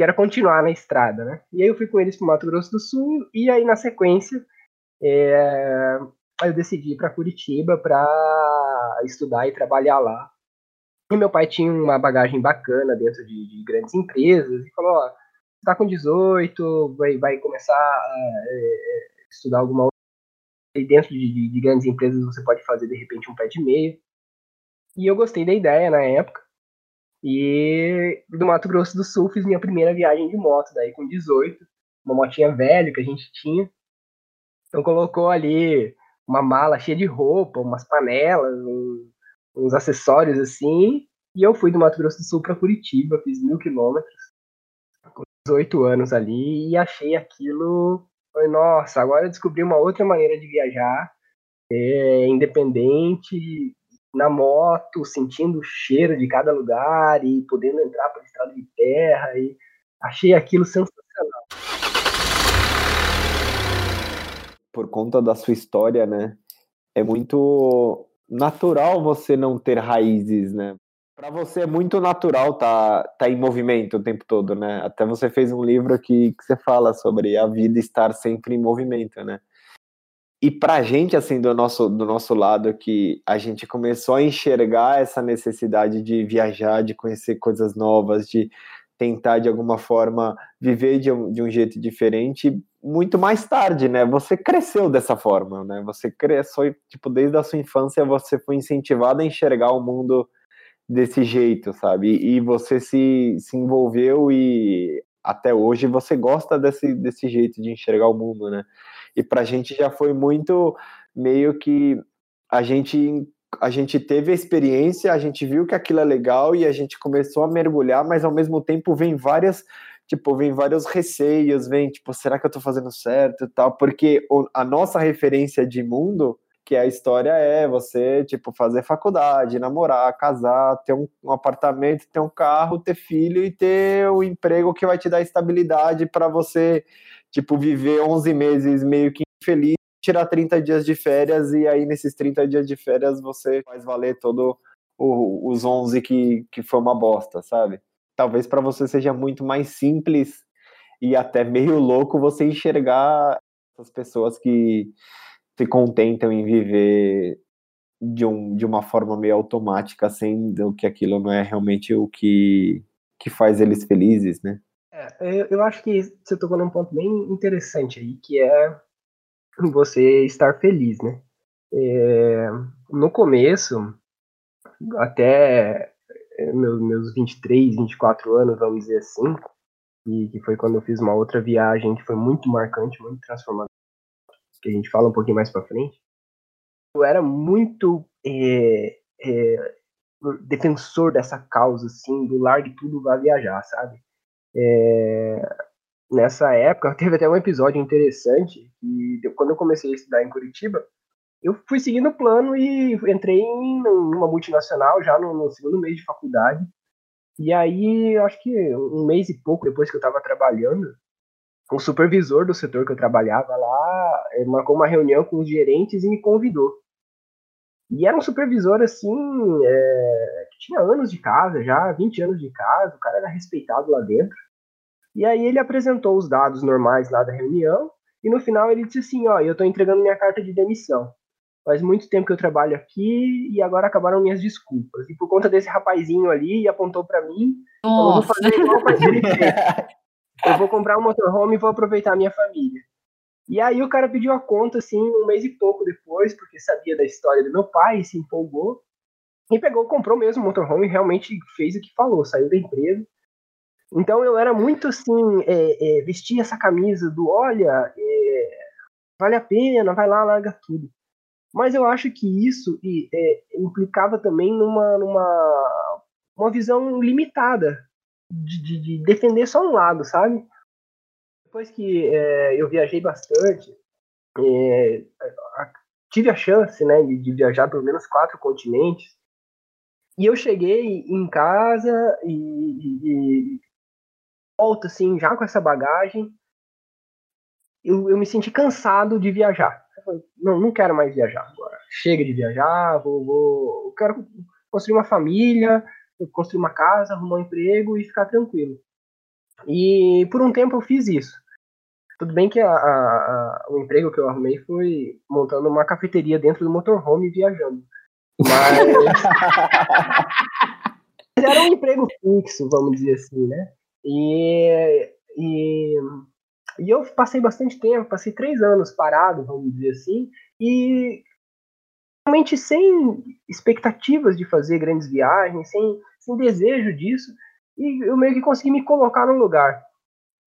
quero continuar na estrada, né? E aí eu fui com eles para Mato Grosso do Sul e aí na sequência é, eu decidi ir para Curitiba para estudar e trabalhar lá. E meu pai tinha uma bagagem bacana dentro de, de grandes empresas e falou, ó, você tá com 18, vai, vai começar a é, estudar alguma outra e dentro de, de, de, grandes empresas você pode fazer de repente um pé de meio. E eu gostei da ideia na época. E do Mato Grosso do Sul fiz minha primeira viagem de moto, daí com 18, uma motinha velha que a gente tinha. Então colocou ali uma mala cheia de roupa, umas panelas, um, uns acessórios assim. E eu fui do Mato Grosso do Sul para Curitiba, fiz mil quilômetros, com 18 anos ali, e achei aquilo. Foi, nossa, agora eu descobri uma outra maneira de viajar, é, independente, na moto, sentindo o cheiro de cada lugar e podendo entrar por estrada de terra. E achei aquilo sensacional. Por conta da sua história, né? É muito natural você não ter raízes, né? Para você é muito natural tá, tá em movimento o tempo todo, né? Até você fez um livro que, que você fala sobre a vida estar sempre em movimento, né? E pra gente, assim, do nosso, do nosso lado, que a gente começou a enxergar essa necessidade de viajar, de conhecer coisas novas, de tentar, de alguma forma, viver de um, de um jeito diferente, muito mais tarde, né? Você cresceu dessa forma, né? Você cresceu, tipo, desde a sua infância, você foi incentivado a enxergar o mundo desse jeito, sabe? E você se, se envolveu e até hoje você gosta desse, desse jeito de enxergar o mundo, né? E para a gente já foi muito meio que a gente a gente teve a experiência, a gente viu que aquilo é legal e a gente começou a mergulhar, mas ao mesmo tempo vem várias tipo, vem vários receios, vem tipo, será que eu tô fazendo certo? e tal, porque a nossa referência de mundo, que é a história é você, tipo, fazer faculdade, namorar, casar, ter um, um apartamento, ter um carro, ter filho e ter o emprego que vai te dar estabilidade para você tipo, viver 11 meses meio que infeliz, tirar 30 dias de férias e aí nesses 30 dias de férias você faz valer todo o, os 11 que, que foi uma bosta, sabe? Talvez para você seja muito mais simples e até meio louco você enxergar as pessoas que se contentam em viver de, um, de uma forma meio automática, sendo que aquilo não é realmente o que, que faz eles felizes, né? É, eu acho que você tocou num ponto bem interessante aí, que é você estar feliz, né? É, no começo, até é, meus, meus 23, 24 anos, vamos dizer assim, e que foi quando eu fiz uma outra viagem que foi muito marcante, muito transformadora, que a gente fala um pouquinho mais para frente. Eu era muito é, é, defensor dessa causa, assim, do largue tudo, vá viajar, sabe? É, nessa época, teve até um episódio interessante, e quando eu comecei a estudar em Curitiba, eu fui seguindo o plano e entrei em uma multinacional já no, no segundo mês de faculdade. E aí, acho que um mês e pouco depois que eu estava trabalhando, o supervisor do setor que eu trabalhava lá eh, marcou uma reunião com os gerentes e me convidou. E era um supervisor, assim, é, que tinha anos de casa já, 20 anos de casa, o cara era respeitado lá dentro. E aí ele apresentou os dados normais lá da reunião, e no final ele disse assim, ó, eu tô entregando minha carta de demissão. Faz muito tempo que eu trabalho aqui e agora acabaram minhas desculpas. E por conta desse rapazinho ali, apontou para mim, falou, vou fazer igual faz Eu vou comprar um motorhome e vou aproveitar a minha família. E aí o cara pediu a conta, assim, um mês e pouco depois, porque sabia da história do meu pai, se empolgou. E pegou, comprou mesmo o motorhome e realmente fez o que falou, saiu da empresa. Então eu era muito assim, é, é, vestir essa camisa do olha, é, vale a pena, vai lá, larga tudo. Mas eu acho que isso é, implicava também numa, numa uma visão limitada de, de, de defender só um lado, sabe? depois que é, eu viajei bastante, é, tive a chance né, de, de, viajar pelo menos quatro continentes. E eu cheguei em casa e, e, e volto assim, já com essa bagagem. Eu, eu me senti cansado de viajar. Falei, não, não quero mais viajar agora. Chega de viajar, vou, vou, eu quero construir uma família, construir uma casa, arrumar um emprego e ficar tranquilo. E por um tempo eu fiz isso. Tudo bem que a, a, a, o emprego que eu arrumei foi montando uma cafeteria dentro do motorhome e viajando. Mas... era um emprego fixo, vamos dizer assim, né? E, e, e eu passei bastante tempo, passei três anos parado, vamos dizer assim, e realmente sem expectativas de fazer grandes viagens, sem, sem desejo disso, e eu meio que consegui me colocar no lugar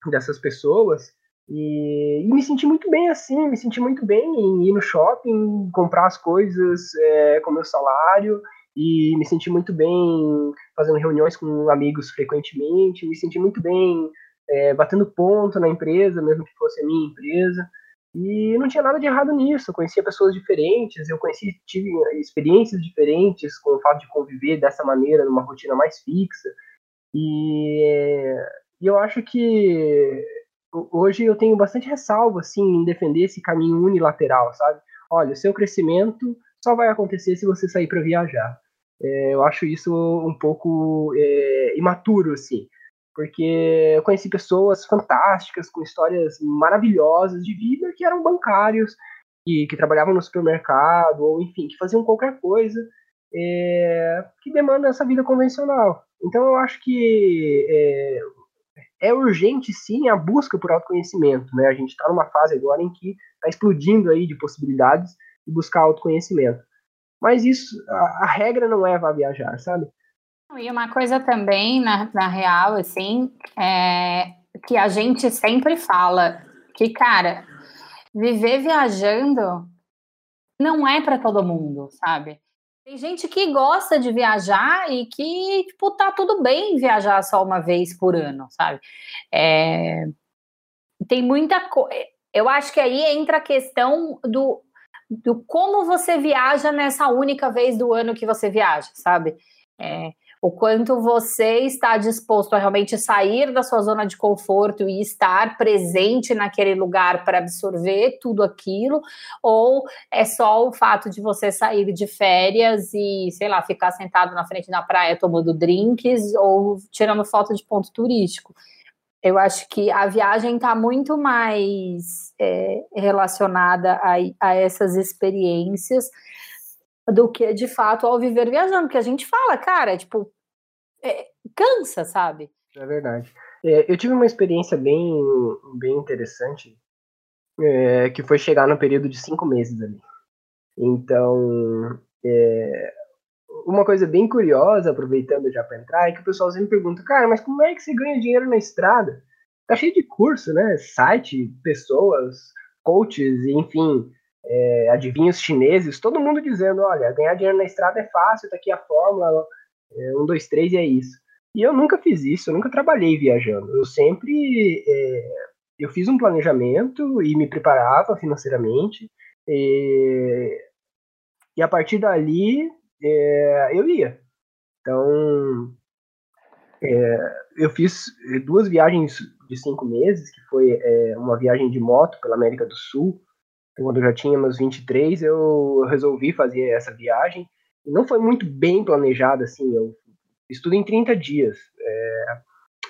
dessas pessoas e, e, me senti muito bem assim, me senti muito bem em ir no shopping, comprar as coisas é, com meu salário e me senti muito bem fazendo reuniões com amigos frequentemente, me senti muito bem é, batendo ponto na empresa, mesmo que fosse a minha empresa. E não tinha nada de errado nisso. Eu conhecia pessoas diferentes, eu conheci, tive experiências diferentes com o fato de conviver dessa maneira, numa rotina mais fixa. E, e eu acho que hoje eu tenho bastante ressalva assim em defender esse caminho unilateral, sabe? Olha, o seu crescimento só vai acontecer se você sair para viajar. É, eu acho isso um pouco é, imaturo, assim, porque eu conheci pessoas fantásticas com histórias maravilhosas de vida que eram bancários e que trabalhavam no supermercado ou enfim que faziam qualquer coisa é, que demanda essa vida convencional. Então eu acho que é, urgente sim a busca por autoconhecimento, né? A gente está numa fase agora em que está explodindo aí de possibilidades de buscar autoconhecimento. Mas isso, a, a regra não é vá viajar, sabe? E uma coisa também, na, na real, assim, é que a gente sempre fala que, cara, viver viajando não é para todo mundo, sabe? Tem gente que gosta de viajar e que, tipo, tá tudo bem viajar só uma vez por ano, sabe? É... Tem muita coisa. Eu acho que aí entra a questão do, do como você viaja nessa única vez do ano que você viaja, sabe? É, o quanto você está disposto a realmente sair da sua zona de conforto e estar presente naquele lugar para absorver tudo aquilo, ou é só o fato de você sair de férias e, sei lá, ficar sentado na frente da praia tomando drinks ou tirando foto de ponto turístico. Eu acho que a viagem está muito mais é, relacionada a, a essas experiências do que de fato ao viver viajando, que a gente fala, cara, tipo, é, cansa, sabe? É verdade. É, eu tive uma experiência bem, bem interessante, é, que foi chegar no período de cinco meses ali. Então, é, uma coisa bem curiosa, aproveitando já para entrar, é que o pessoal sempre pergunta, cara, mas como é que você ganha dinheiro na estrada? Tá cheio de curso, né? Site, pessoas, coaches, enfim, é, adivinhos chineses, todo mundo dizendo, olha, ganhar dinheiro na estrada é fácil, tá aqui a fórmula, é, um, dois, três e é isso. E eu nunca fiz isso, eu nunca trabalhei viajando. Eu sempre é, eu fiz um planejamento e me preparava financeiramente. E, e a partir dali é, eu ia. Então é, eu fiz duas viagens de cinco meses, que foi é, uma viagem de moto pela América do Sul quando eu já tinha meus 23, eu resolvi fazer essa viagem. Não foi muito bem planejada, assim, eu estudo em 30 dias. É,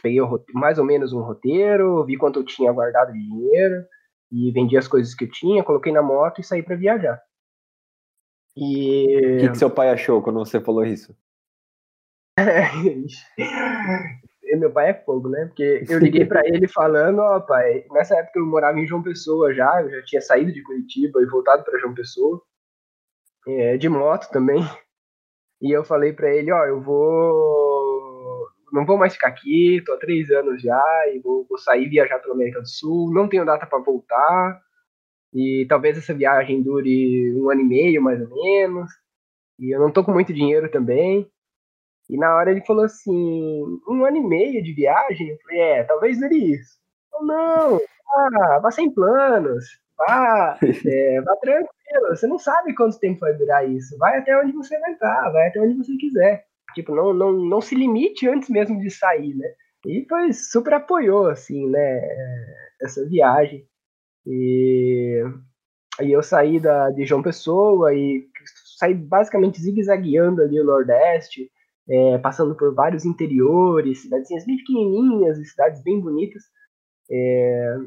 peguei mais ou menos um roteiro, vi quanto eu tinha guardado de dinheiro e vendi as coisas que eu tinha, coloquei na moto e saí para viajar. E... O que, que seu pai achou quando você falou isso? meu pai é fogo, né? Porque eu liguei para ele falando, ó, oh, pai, nessa época eu morava em João Pessoa já, eu já tinha saído de Curitiba e voltado para João Pessoa, é, de moto também. E eu falei para ele, ó, oh, eu vou, não vou mais ficar aqui, tô há três anos já e vou, vou sair viajar pela América do Sul, não tenho data para voltar e talvez essa viagem dure um ano e meio mais ou menos. E eu não tô com muito dinheiro também. E na hora ele falou assim, um ano e meio de viagem? Eu falei, é, talvez dure isso. Eu, não, vá, vá sem planos, vá, é, vá tranquilo, você não sabe quanto tempo vai durar isso. Vai até onde você vai estar, vai até onde você quiser. Tipo, não, não, não se limite antes mesmo de sair, né? E foi super apoiou, assim, né, essa viagem. E aí eu saí da, de João Pessoa e saí basicamente zigue-zagueando ali o Nordeste, é, passando por vários interiores, cidadezinhas bem pequenininhas cidades bem bonitas. É,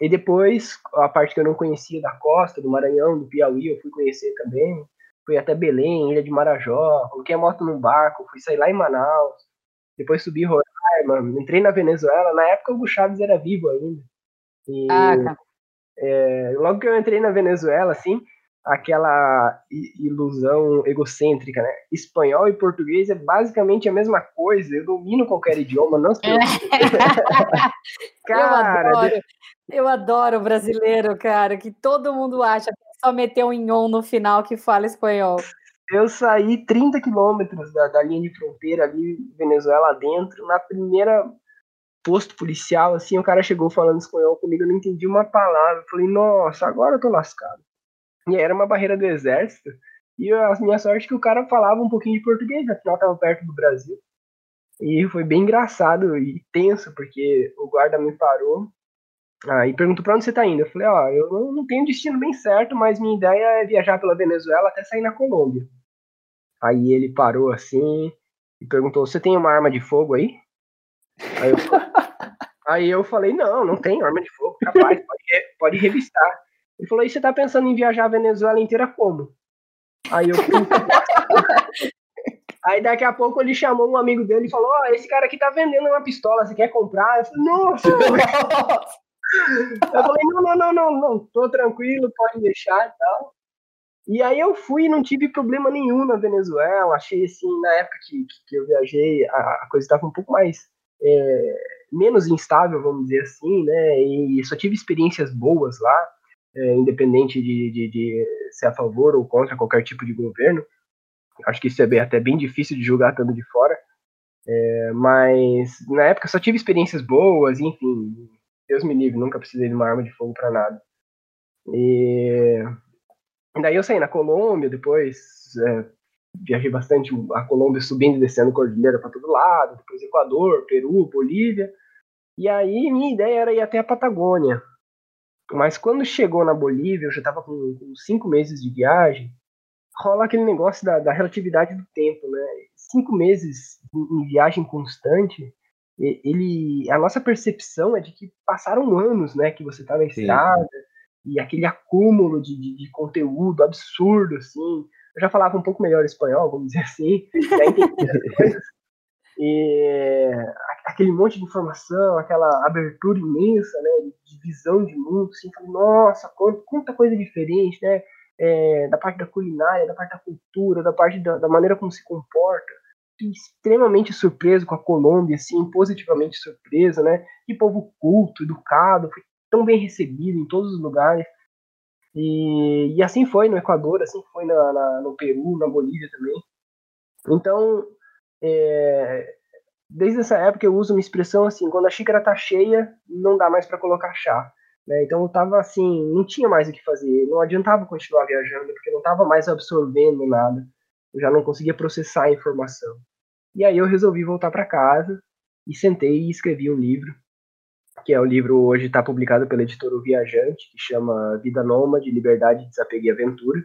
e depois, a parte que eu não conhecia da costa, do Maranhão, do Piauí, eu fui conhecer também. Fui até Belém, Ilha de Marajó, coloquei a moto num barco, fui sair lá em Manaus. Depois subi Roraima, entrei na Venezuela. Na época o Hugo Chaves era vivo ainda. E, ah, tá. é, logo que eu entrei na Venezuela, assim, aquela ilusão egocêntrica, né? Espanhol e português é basicamente a mesma coisa. Eu domino qualquer idioma, não sei. cara, eu adoro, eu adoro brasileiro, cara, que todo mundo acha que é só meter um on no final que fala espanhol. Eu saí 30 quilômetros da, da linha de fronteira ali, Venezuela dentro, na primeira posto policial, assim, o cara chegou falando espanhol comigo, eu não entendi uma palavra. Eu falei, nossa, agora eu tô lascado. E era uma barreira do exército. E a minha sorte é que o cara falava um pouquinho de português, afinal tava perto do Brasil. E foi bem engraçado e tenso, porque o guarda me parou ah, e perguntou pra onde você tá indo. Eu falei, ó, eu não tenho destino bem certo, mas minha ideia é viajar pela Venezuela até sair na Colômbia. Aí ele parou assim e perguntou, você tem uma arma de fogo aí? Aí eu, aí eu falei, não, não tenho arma de fogo, capaz, pode, pode revistar. Ele falou, e você tá pensando em viajar a Venezuela inteira como? Aí eu Aí daqui a pouco ele chamou um amigo dele e falou, ó, oh, esse cara aqui tá vendendo uma pistola, você quer comprar? Eu falei, nossa! eu falei, não, não, não, não, não, tô tranquilo, pode deixar e tal. E aí eu fui e não tive problema nenhum na Venezuela. Achei assim, na época que, que eu viajei, a, coisa estava um pouco mais é, menos instável, vamos dizer assim, né? E só tive experiências boas lá é, independente de, de, de, ser a favor ou contra qualquer tipo de governo. Acho que isso é bem, até bem difícil de julgar estando de fora. É, mas na época só tive experiências boas, enfim. Deus me livre, nunca precisei de uma arma de fogo para nada. E daí eu saí na Colômbia, depois é, viajei bastante a Colômbia subindo e descendo cordilheira para todo lado, depois Equador, Peru, Bolívia. E aí minha ideia era ir até a Patagônia, mas quando chegou na Bolívia, eu já estava com, com, cinco meses de viagem, rola aquele negócio da, da relatividade do tempo, né? Cinco meses em, viagem constante, ele, a nossa percepção é de que passaram anos, né? Que você está na estrada e aquele acúmulo de, de, de, conteúdo absurdo, assim. Eu já falava um pouco melhor espanhol, vamos dizer assim, já entendi coisas. E aquele monte de informação, aquela abertura imensa, né, de visão de mundo, assim, nossa, quanta coisa diferente, né, é, da parte da culinária, da parte da cultura, da parte da, da maneira como se comporta, Fiquei extremamente surpreso com a Colômbia, assim, positivamente surpreso, né, que povo culto, educado, foi tão bem recebido em todos os lugares, e, e assim foi no Equador, assim foi na, na, no Peru, na Bolívia também, então, é, desde essa época eu uso uma expressão assim, quando a xícara tá cheia, não dá mais para colocar chá. Né? Então eu tava assim, não tinha mais o que fazer, não adiantava continuar viajando, porque não tava mais absorvendo nada. Eu já não conseguia processar a informação. E aí eu resolvi voltar para casa e sentei e escrevi um livro, que é o livro hoje está publicado pela editora O Viajante, que chama Vida Nômade, Liberdade, Desapego e Aventura.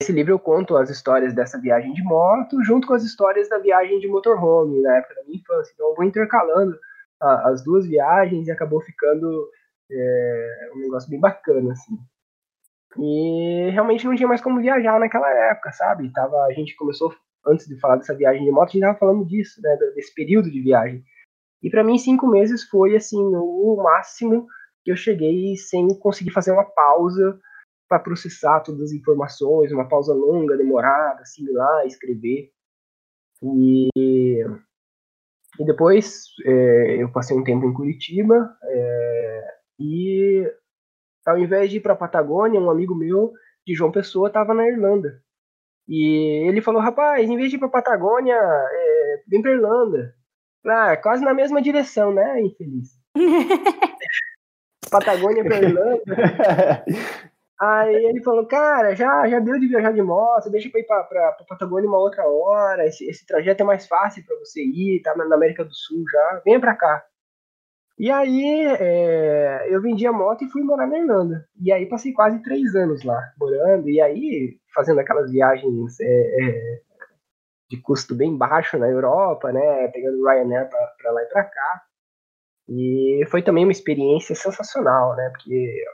Nesse livro eu conto as histórias dessa viagem de moto, junto com as histórias da viagem de motorhome, na época da minha infância. Então eu vou intercalando a, as duas viagens e acabou ficando é, um negócio bem bacana, assim. E realmente não tinha mais como viajar naquela época, sabe? Tava, a gente começou, antes de falar dessa viagem de moto, a gente tava falando disso, né? Desse período de viagem. E para mim, cinco meses foi, assim, o máximo que eu cheguei sem conseguir fazer uma pausa para processar todas as informações, uma pausa longa, demorada, assimilar, escrever. E, e depois é, eu passei um tempo em Curitiba é, e ao invés de ir para a Patagônia, um amigo meu de João Pessoa estava na Irlanda. E ele falou, rapaz, em vez de ir para a Patagônia, é, vem para Irlanda. Ah, quase na mesma direção, né, infeliz? Patagônia para Irlanda. Aí ele falou, cara, já, já deu de viajar de moto, deixa pra ir pra, pra, pra Patagônia uma outra hora, esse, esse trajeto é mais fácil para você ir, tá na, América do Sul já, venha pra cá. E aí é, eu vendi a moto e fui morar na Irlanda. E aí passei quase três anos lá, morando, e aí fazendo aquelas viagens é, é, de custo bem baixo na Europa, né, pegando Ryanair pra, pra lá e pra cá. E foi também uma experiência sensacional, né, porque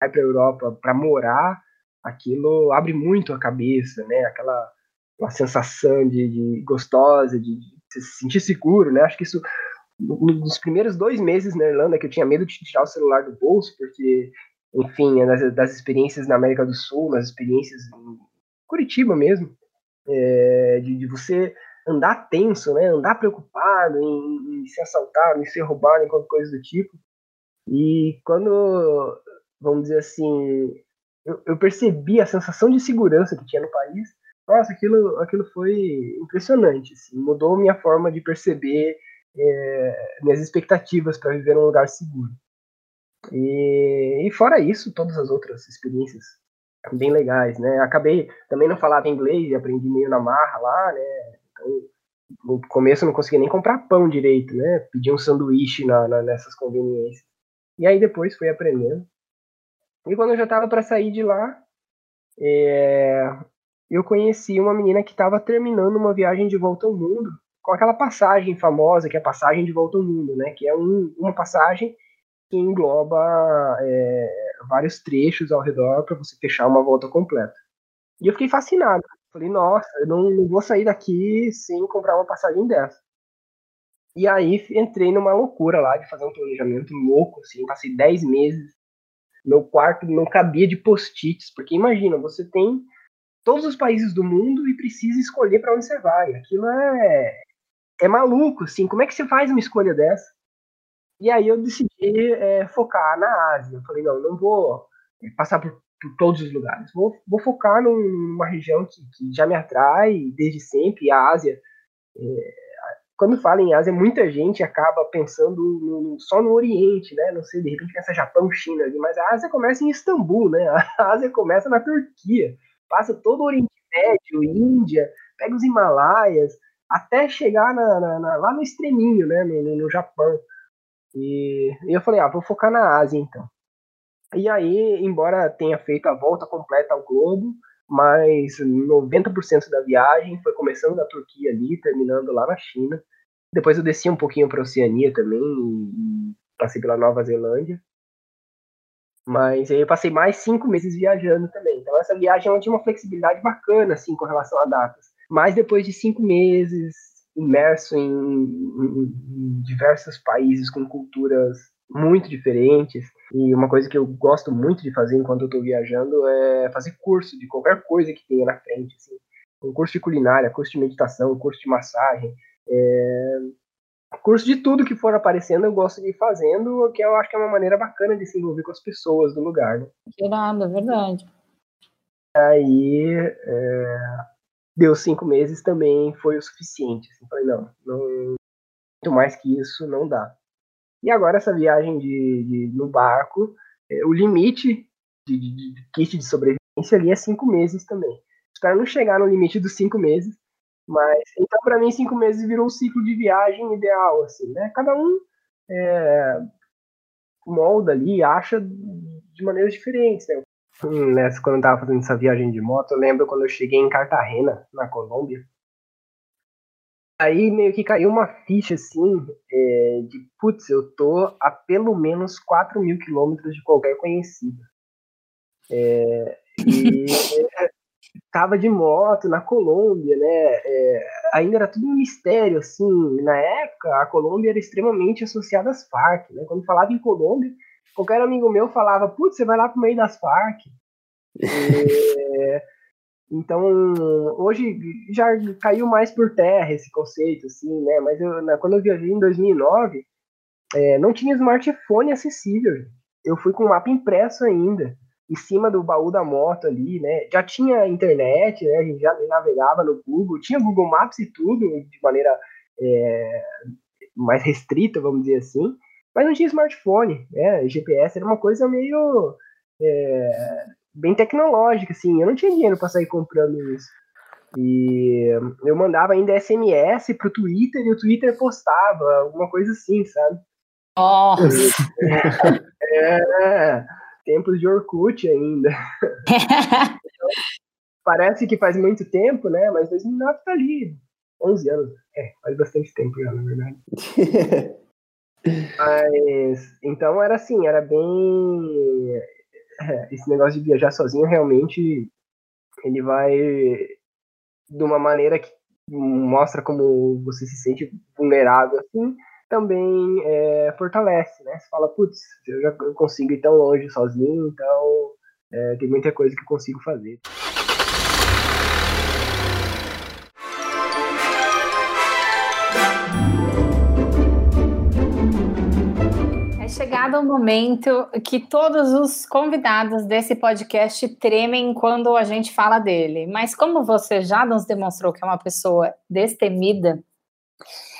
vai para a Europa para morar, aquilo abre muito a cabeça, né? Aquela uma sensação de, de gostosa, de, de, se sentir seguro, né? Acho que isso nos primeiros dois meses na Irlanda que eu tinha medo de tirar o celular do bolso porque enfim, das, das experiências na América do Sul, nas experiências em Curitiba mesmo, é, de, de, você andar tenso, né? Andar preocupado em, em ser assaltado, em ser roubado, em qualquer coisa do tipo. E quando, vamos dizer assim, eu, eu, percebi a sensação de segurança que tinha no país, nossa, aquilo, aquilo foi impressionante. Assim, mudou minha forma de perceber é, minhas expectativas para viver num lugar seguro. E, e, fora isso, todas as outras experiências bem legais, né? Acabei, também não falava inglês, aprendi meio na marra lá, né? Então, no começo eu não conseguia nem comprar pão direito, né? Pedi um sanduíche na, na, nessas conveniências. E aí depois fui aprendendo. E quando eu já estava para sair de lá, é, eu conheci uma menina que estava terminando uma viagem de volta ao mundo, com aquela passagem famosa, que é a passagem de volta ao mundo, né? Que é um, uma passagem que engloba é, vários trechos ao redor para você fechar uma volta completa. E eu fiquei fascinado. Falei, nossa, eu não, não vou sair daqui sem comprar uma passagem dessa. E aí entrei numa loucura lá de fazer um planejamento louco, assim, passei 10 meses. Meu quarto não cabia de post-its, porque imagina, você tem todos os países do mundo e precisa escolher para onde você vai. Aquilo é é maluco, assim, como é que você faz uma escolha dessa? E aí eu decidi é, focar na Ásia. Eu falei, não, não vou passar por, por todos os lugares. Vou, vou focar numa região que, que, já me atrai desde sempre, a Ásia. É, quando fala em Ásia, muita gente acaba pensando no, só no Oriente, né? Não sei, de repente pensa Japão, China, mas a Ásia começa em Istambul, né? A Ásia começa na Turquia, passa todo o Oriente Médio, Índia, pega os Himalaias, até chegar na, na, na, lá no extreminho, né? No, no Japão. E, e eu falei, ah, vou focar na Ásia então. E aí, embora tenha feito a volta completa ao globo, mas 90% da viagem foi começando na Turquia ali, terminando lá na China. Depois eu desci um pouquinho para a Oceania também, e passei pela Nova Zelândia. Mas aí eu passei mais cinco meses viajando também. Então essa viagem tinha uma flexibilidade bacana, assim, com relação a datas. Mas depois de cinco meses, imerso em, em, em diversos países com culturas muito diferentes. E uma coisa que eu gosto muito de fazer enquanto eu estou viajando é fazer curso de qualquer coisa que tenha na frente. Assim. Um curso de culinária, curso de meditação, curso de massagem. É... Curso de tudo que for aparecendo, eu gosto de ir fazendo, que eu acho que é uma maneira bacana de se envolver com as pessoas do lugar. Né? Que nada, é verdade. Aí, é... deu cinco meses também foi o suficiente. Assim, falei, não, não, muito mais que isso não dá. E agora essa viagem de, de no barco, é, o limite de, de, de, kit de sobrevivência ali é cinco meses também. Espero não chegar no limite dos cinco meses, mas então para mim cinco meses virou um ciclo de viagem ideal, assim, né? Cada um é, molda ali, acha de maneiras diferentes, né? Nessa, quando eu tava fazendo essa viagem de moto, eu lembro quando eu cheguei em Cartagena, na Colômbia, Aí meio que caiu uma ficha assim é, de putz, eu tô a pelo menos 4 mil quilômetros de qualquer conhecido. É, e tava de moto na Colômbia, né? É, ainda era tudo um mistério, assim. Na época, a Colômbia era extremamente associada às Farc, né? Quando falava em Colômbia, qualquer amigo meu falava, putz, você vai lá pro meio das Farc. É, então, hoje já caiu mais por terra esse conceito, assim, né? Mas eu, na, quando eu viajei em 2009, é, não tinha smartphone acessível. Eu fui com o mapa impresso ainda, em cima do baú da moto ali, né? Já tinha internet, né? A gente já navegava no Google, tinha Google Maps e tudo, de maneira é, mais restrita, vamos dizer assim, mas não tinha smartphone, né? GPS era uma coisa meio é, bem tecnológica, assim. Eu não tinha dinheiro para sair comprando isso. E eu mandava ainda SMS pro Twitter e o Twitter postava, alguma coisa assim, sabe? Nossa! É, tempos de Orkut ainda. parece que faz muito tempo, né? Mas 2009 tá ali. 11 anos. É, faz bastante tempo já, na verdade. Mas, então era assim, era bem é, esse negócio de viajar sozinho realmente ele vai de uma maneira que mostra como você se sente vulnerável assim, também é, fortalece, né? Você fala, putz, eu já consigo ir tão longe sozinho, então é, tem muita coisa que eu consigo fazer. Chegado o momento que todos os convidados desse podcast tremem quando a gente fala dele. Mas como você já nos demonstrou que é uma pessoa destemida,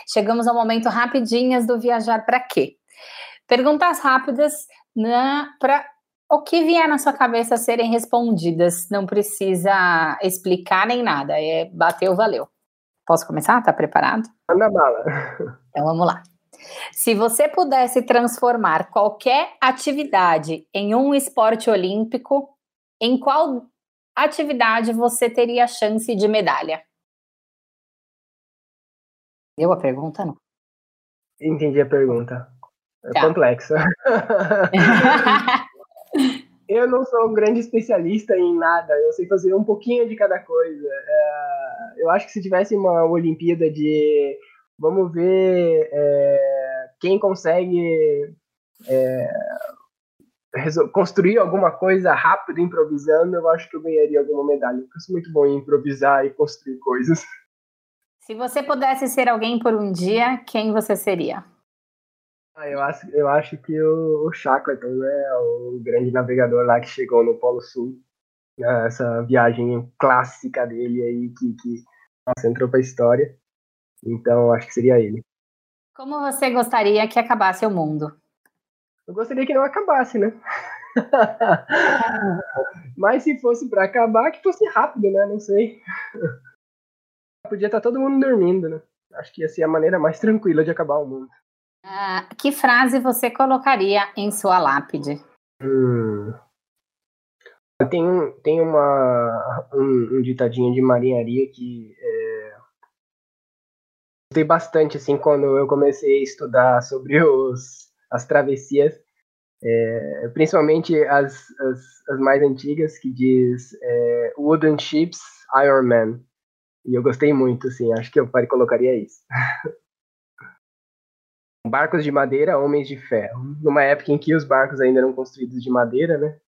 chegamos ao momento rapidinhas do viajar para quê? Perguntas rápidas né, para o que vier na sua cabeça serem respondidas. Não precisa explicar nem nada. É bateu, valeu. Posso começar? Tá preparado? Anda bala. Então vamos lá. Se você pudesse transformar qualquer atividade em um esporte olímpico, em qual atividade você teria chance de medalha? Deu a pergunta, não? Entendi a pergunta. É tá. complexa. eu não sou um grande especialista em nada, eu sei fazer um pouquinho de cada coisa. É, eu acho que se tivesse uma Olimpíada de Vamos ver é, quem consegue é, construir alguma coisa rápido, improvisando. Eu acho que eu ganharia alguma medalha. Eu sou muito bom em improvisar e construir coisas. Se você pudesse ser alguém por um dia, quem você seria? Ah, eu, acho, eu acho que o, o Shackleton, né, o grande navegador lá que chegou no Polo Sul, né, essa viagem clássica dele aí que, que nossa, entrou para a história. Então, acho que seria ele. Como você gostaria que acabasse o mundo? Eu gostaria que não acabasse, né? Mas se fosse para acabar, que fosse rápido, né? Não sei. Podia estar todo mundo dormindo, né? Acho que ia ser a maneira mais tranquila de acabar o mundo. Ah, que frase você colocaria em sua lápide? Hum. Tem, tem uma, um, um ditadinho de marinharia que é, gostei bastante assim quando eu comecei a estudar sobre os, as travessias, é, principalmente as, as, as, mais antigas que diz é, Wooden Ships, Iron Man. E eu gostei muito, assim, acho que eu colocaria isso. barcos de madeira, homens de ferro. Numa época em que os barcos ainda eram construídos de madeira, né?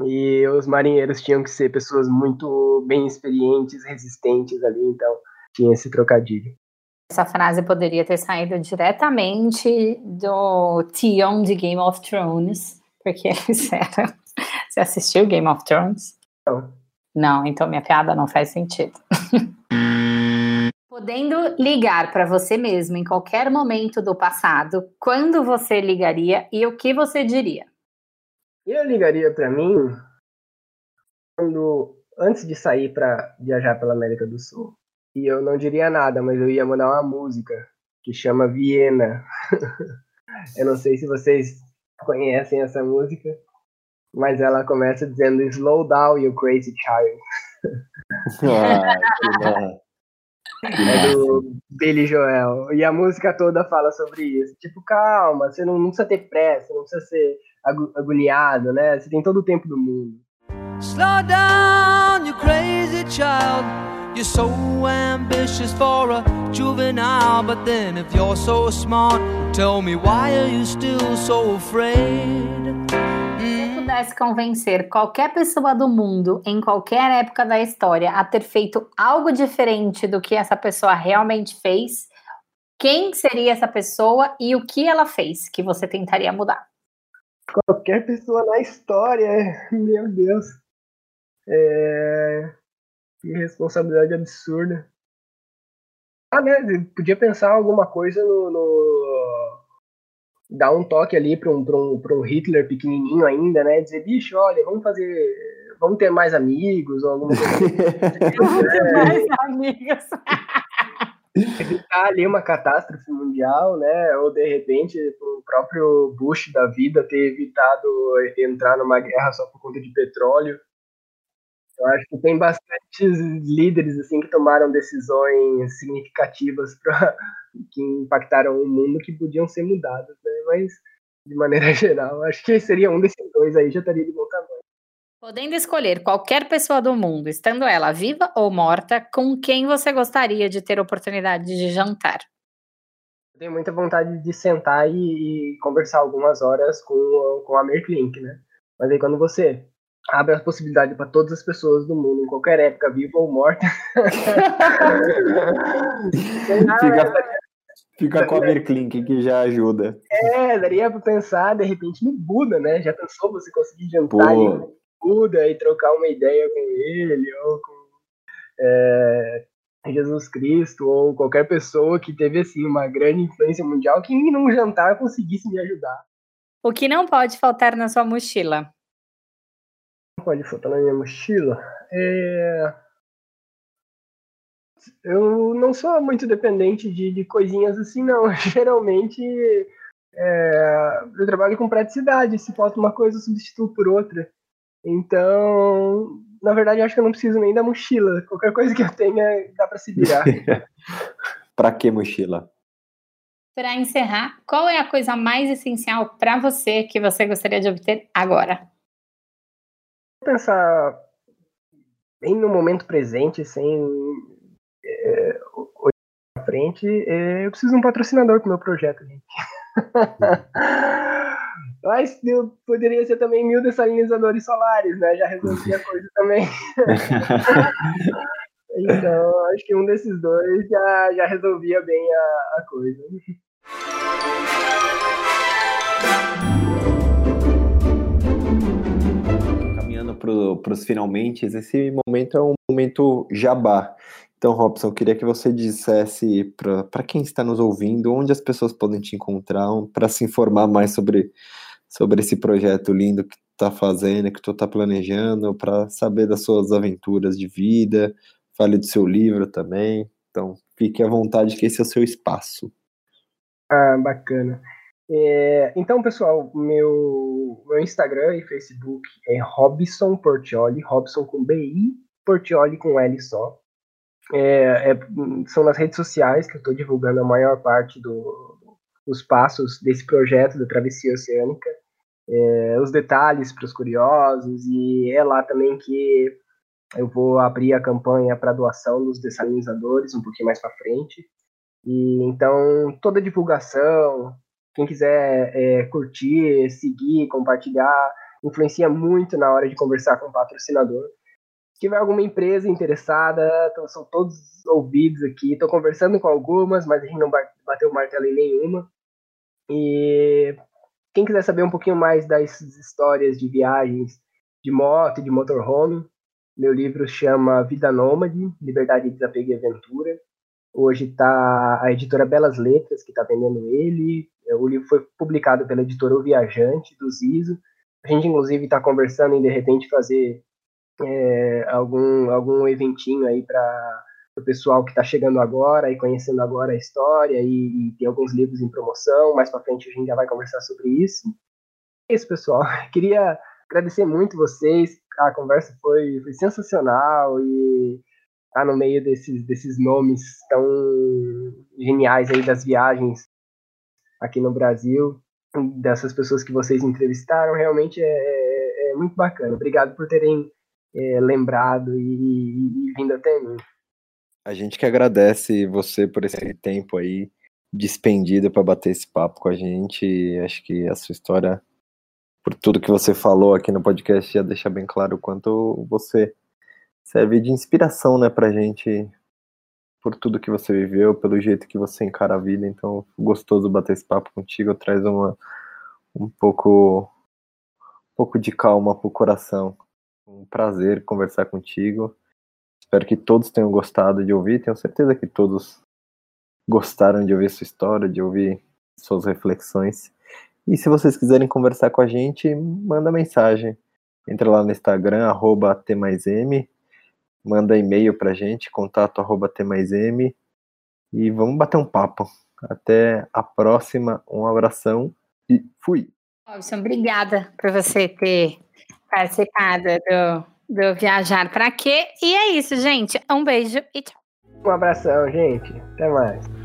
E os marinheiros tinham que ser pessoas muito bem experientes, resistentes ali, então tinha esse trocadilho. Essa frase poderia ter saído diretamente do Tion de Game of Thrones, porque eles eram. Você assistiu Game of Thrones? Não. Não, então minha piada não faz sentido. Podendo ligar para você mesmo em qualquer momento do passado, quando você ligaria e o que você diria? Eu ligaria para mim quando antes de sair para viajar pela América do Sul e eu não diria nada, mas eu ia mandar uma música que chama Viena. eu não sei se vocês conhecem essa música, mas ela começa dizendo Slow down, you crazy child. ah, é do Billy Joel. E a música toda fala sobre isso. Tipo, calma, você não, não precisa ter pressa, não precisa ser agoniado, né? Você tem todo o tempo do mundo. Slow down, you crazy child. You're so ambitious for a juvenile, but then if you're so smart, tell me why are you still so afraid? Se pudesse convencer qualquer pessoa do mundo, em qualquer época da história, a ter feito algo diferente do que essa pessoa realmente fez, quem seria essa pessoa e o que ela fez que você tentaria mudar? Qualquer pessoa na história, meu Deus. É... Que responsabilidade absurda. Ah, né? Podia pensar alguma coisa no. no... Dar um toque ali para um, pra um, pra um Hitler pequenininho ainda, né? Dizer, bicho, olha, vamos fazer. Vamos ter mais amigos ou alguma coisa assim. vamos ter mais amigos. evitar ali uma catástrofe mundial, né? Ou de repente o próprio Bush da vida ter evitado entrar numa guerra só por conta de petróleo. Eu acho que tem bastantes líderes assim que tomaram decisões significativas que impactaram o mundo que podiam ser mudadas, né? Mas de maneira geral, acho que seria um desses dois aí já estaria de bom tamanho. Podendo escolher qualquer pessoa do mundo, estando ela viva ou morta, com quem você gostaria de ter oportunidade de jantar? tenho muita vontade de sentar e, e conversar algumas horas com, com a Merklink, né? Mas aí quando você abre a possibilidade para todas as pessoas do mundo, em qualquer época, viva ou morta. fica, fica com a Merklink que já ajuda. É, daria para pensar de repente no Buda, né? Já pensou você conseguir jantar com Buda e trocar uma ideia com ele ou com é, Jesus Cristo ou qualquer pessoa que teve assim uma grande influência mundial que num jantar conseguisse me ajudar. O que não pode faltar na sua mochila? Pode faltar na minha mochila? É... Eu não sou muito dependente de, de coisinhas assim, não. Geralmente é... eu trabalho com praticidade. Se falta uma coisa, eu substituo por outra. Então, na verdade, eu acho que eu não preciso nem da mochila. Qualquer coisa que eu tenha, dá para se virar. para que mochila? Para encerrar, qual é a coisa mais essencial para você que você gostaria de obter agora? Pensar bem no momento presente, sem é, olhar para frente, é, eu preciso de um patrocinador para o meu projeto, gente. Mas poderia ser também mil dessalinizadores solares, né? Já resolvia a coisa também. então, acho que um desses dois já, já resolvia bem a, a coisa. Caminhando para os finalmente, esse momento é um momento jabá. Então, Robson, eu queria que você dissesse para quem está nos ouvindo onde as pessoas podem te encontrar para se informar mais sobre sobre esse projeto lindo que tu tá fazendo, que tu tá planejando, para saber das suas aventuras de vida, fale do seu livro também. Então, fique à vontade que esse é o seu espaço. Ah, bacana. É, então, pessoal, meu, meu Instagram e Facebook é Robson Portioli, Robson com BI, Portioli com L só. É, é, são nas redes sociais que eu estou divulgando a maior parte do, dos passos desse projeto da travessia oceânica é, os detalhes para os curiosos, e é lá também que eu vou abrir a campanha para doação dos dessalinizadores um pouquinho mais para frente. E então toda divulgação, quem quiser é, curtir, seguir, compartilhar, influencia muito na hora de conversar com o patrocinador. Se tiver alguma empresa interessada, então, são todos ouvidos aqui. Estou conversando com algumas, mas a gente não bateu o martelo em nenhuma. E quem quiser saber um pouquinho mais das histórias de viagens de moto e de motorhome, meu livro chama Vida Nômade, Liberdade, Desapego e Aventura. Hoje está a editora Belas Letras, que está vendendo ele. O livro foi publicado pela editora O Viajante, do Zizo. A gente, inclusive, está conversando em, de repente, fazer é, algum, algum eventinho aí para o pessoal que está chegando agora e conhecendo agora a história e, e tem alguns livros em promoção. Mais para frente a gente já vai conversar sobre isso. É isso, pessoal. Queria agradecer muito vocês. A conversa foi, foi sensacional e tá no meio desses, desses nomes tão geniais aí das viagens aqui no Brasil, dessas pessoas que vocês entrevistaram, realmente é, é, é muito bacana. Obrigado por terem é, lembrado e, e, e vindo até mim. A gente que agradece você por esse tempo aí despendido para bater esse papo com a gente. Acho que a sua história, por tudo que você falou aqui no podcast, já deixa bem claro o quanto você serve de inspiração, né, pra gente, por tudo que você viveu, pelo jeito que você encara a vida. Então, gostoso bater esse papo contigo, traz uma um pouco um pouco de calma pro coração. Um prazer conversar contigo. Espero que todos tenham gostado de ouvir. Tenho certeza que todos gostaram de ouvir sua história, de ouvir suas reflexões. E se vocês quiserem conversar com a gente, manda mensagem. Entra lá no Instagram, arroba T+M, manda e-mail pra gente, contato arroba T+M, e vamos bater um papo. Até a próxima, um abração e fui! Robson, obrigada por você ter participado do do Viajar Pra Quê? E é isso, gente. Um beijo e tchau. Um abração, gente. Até mais.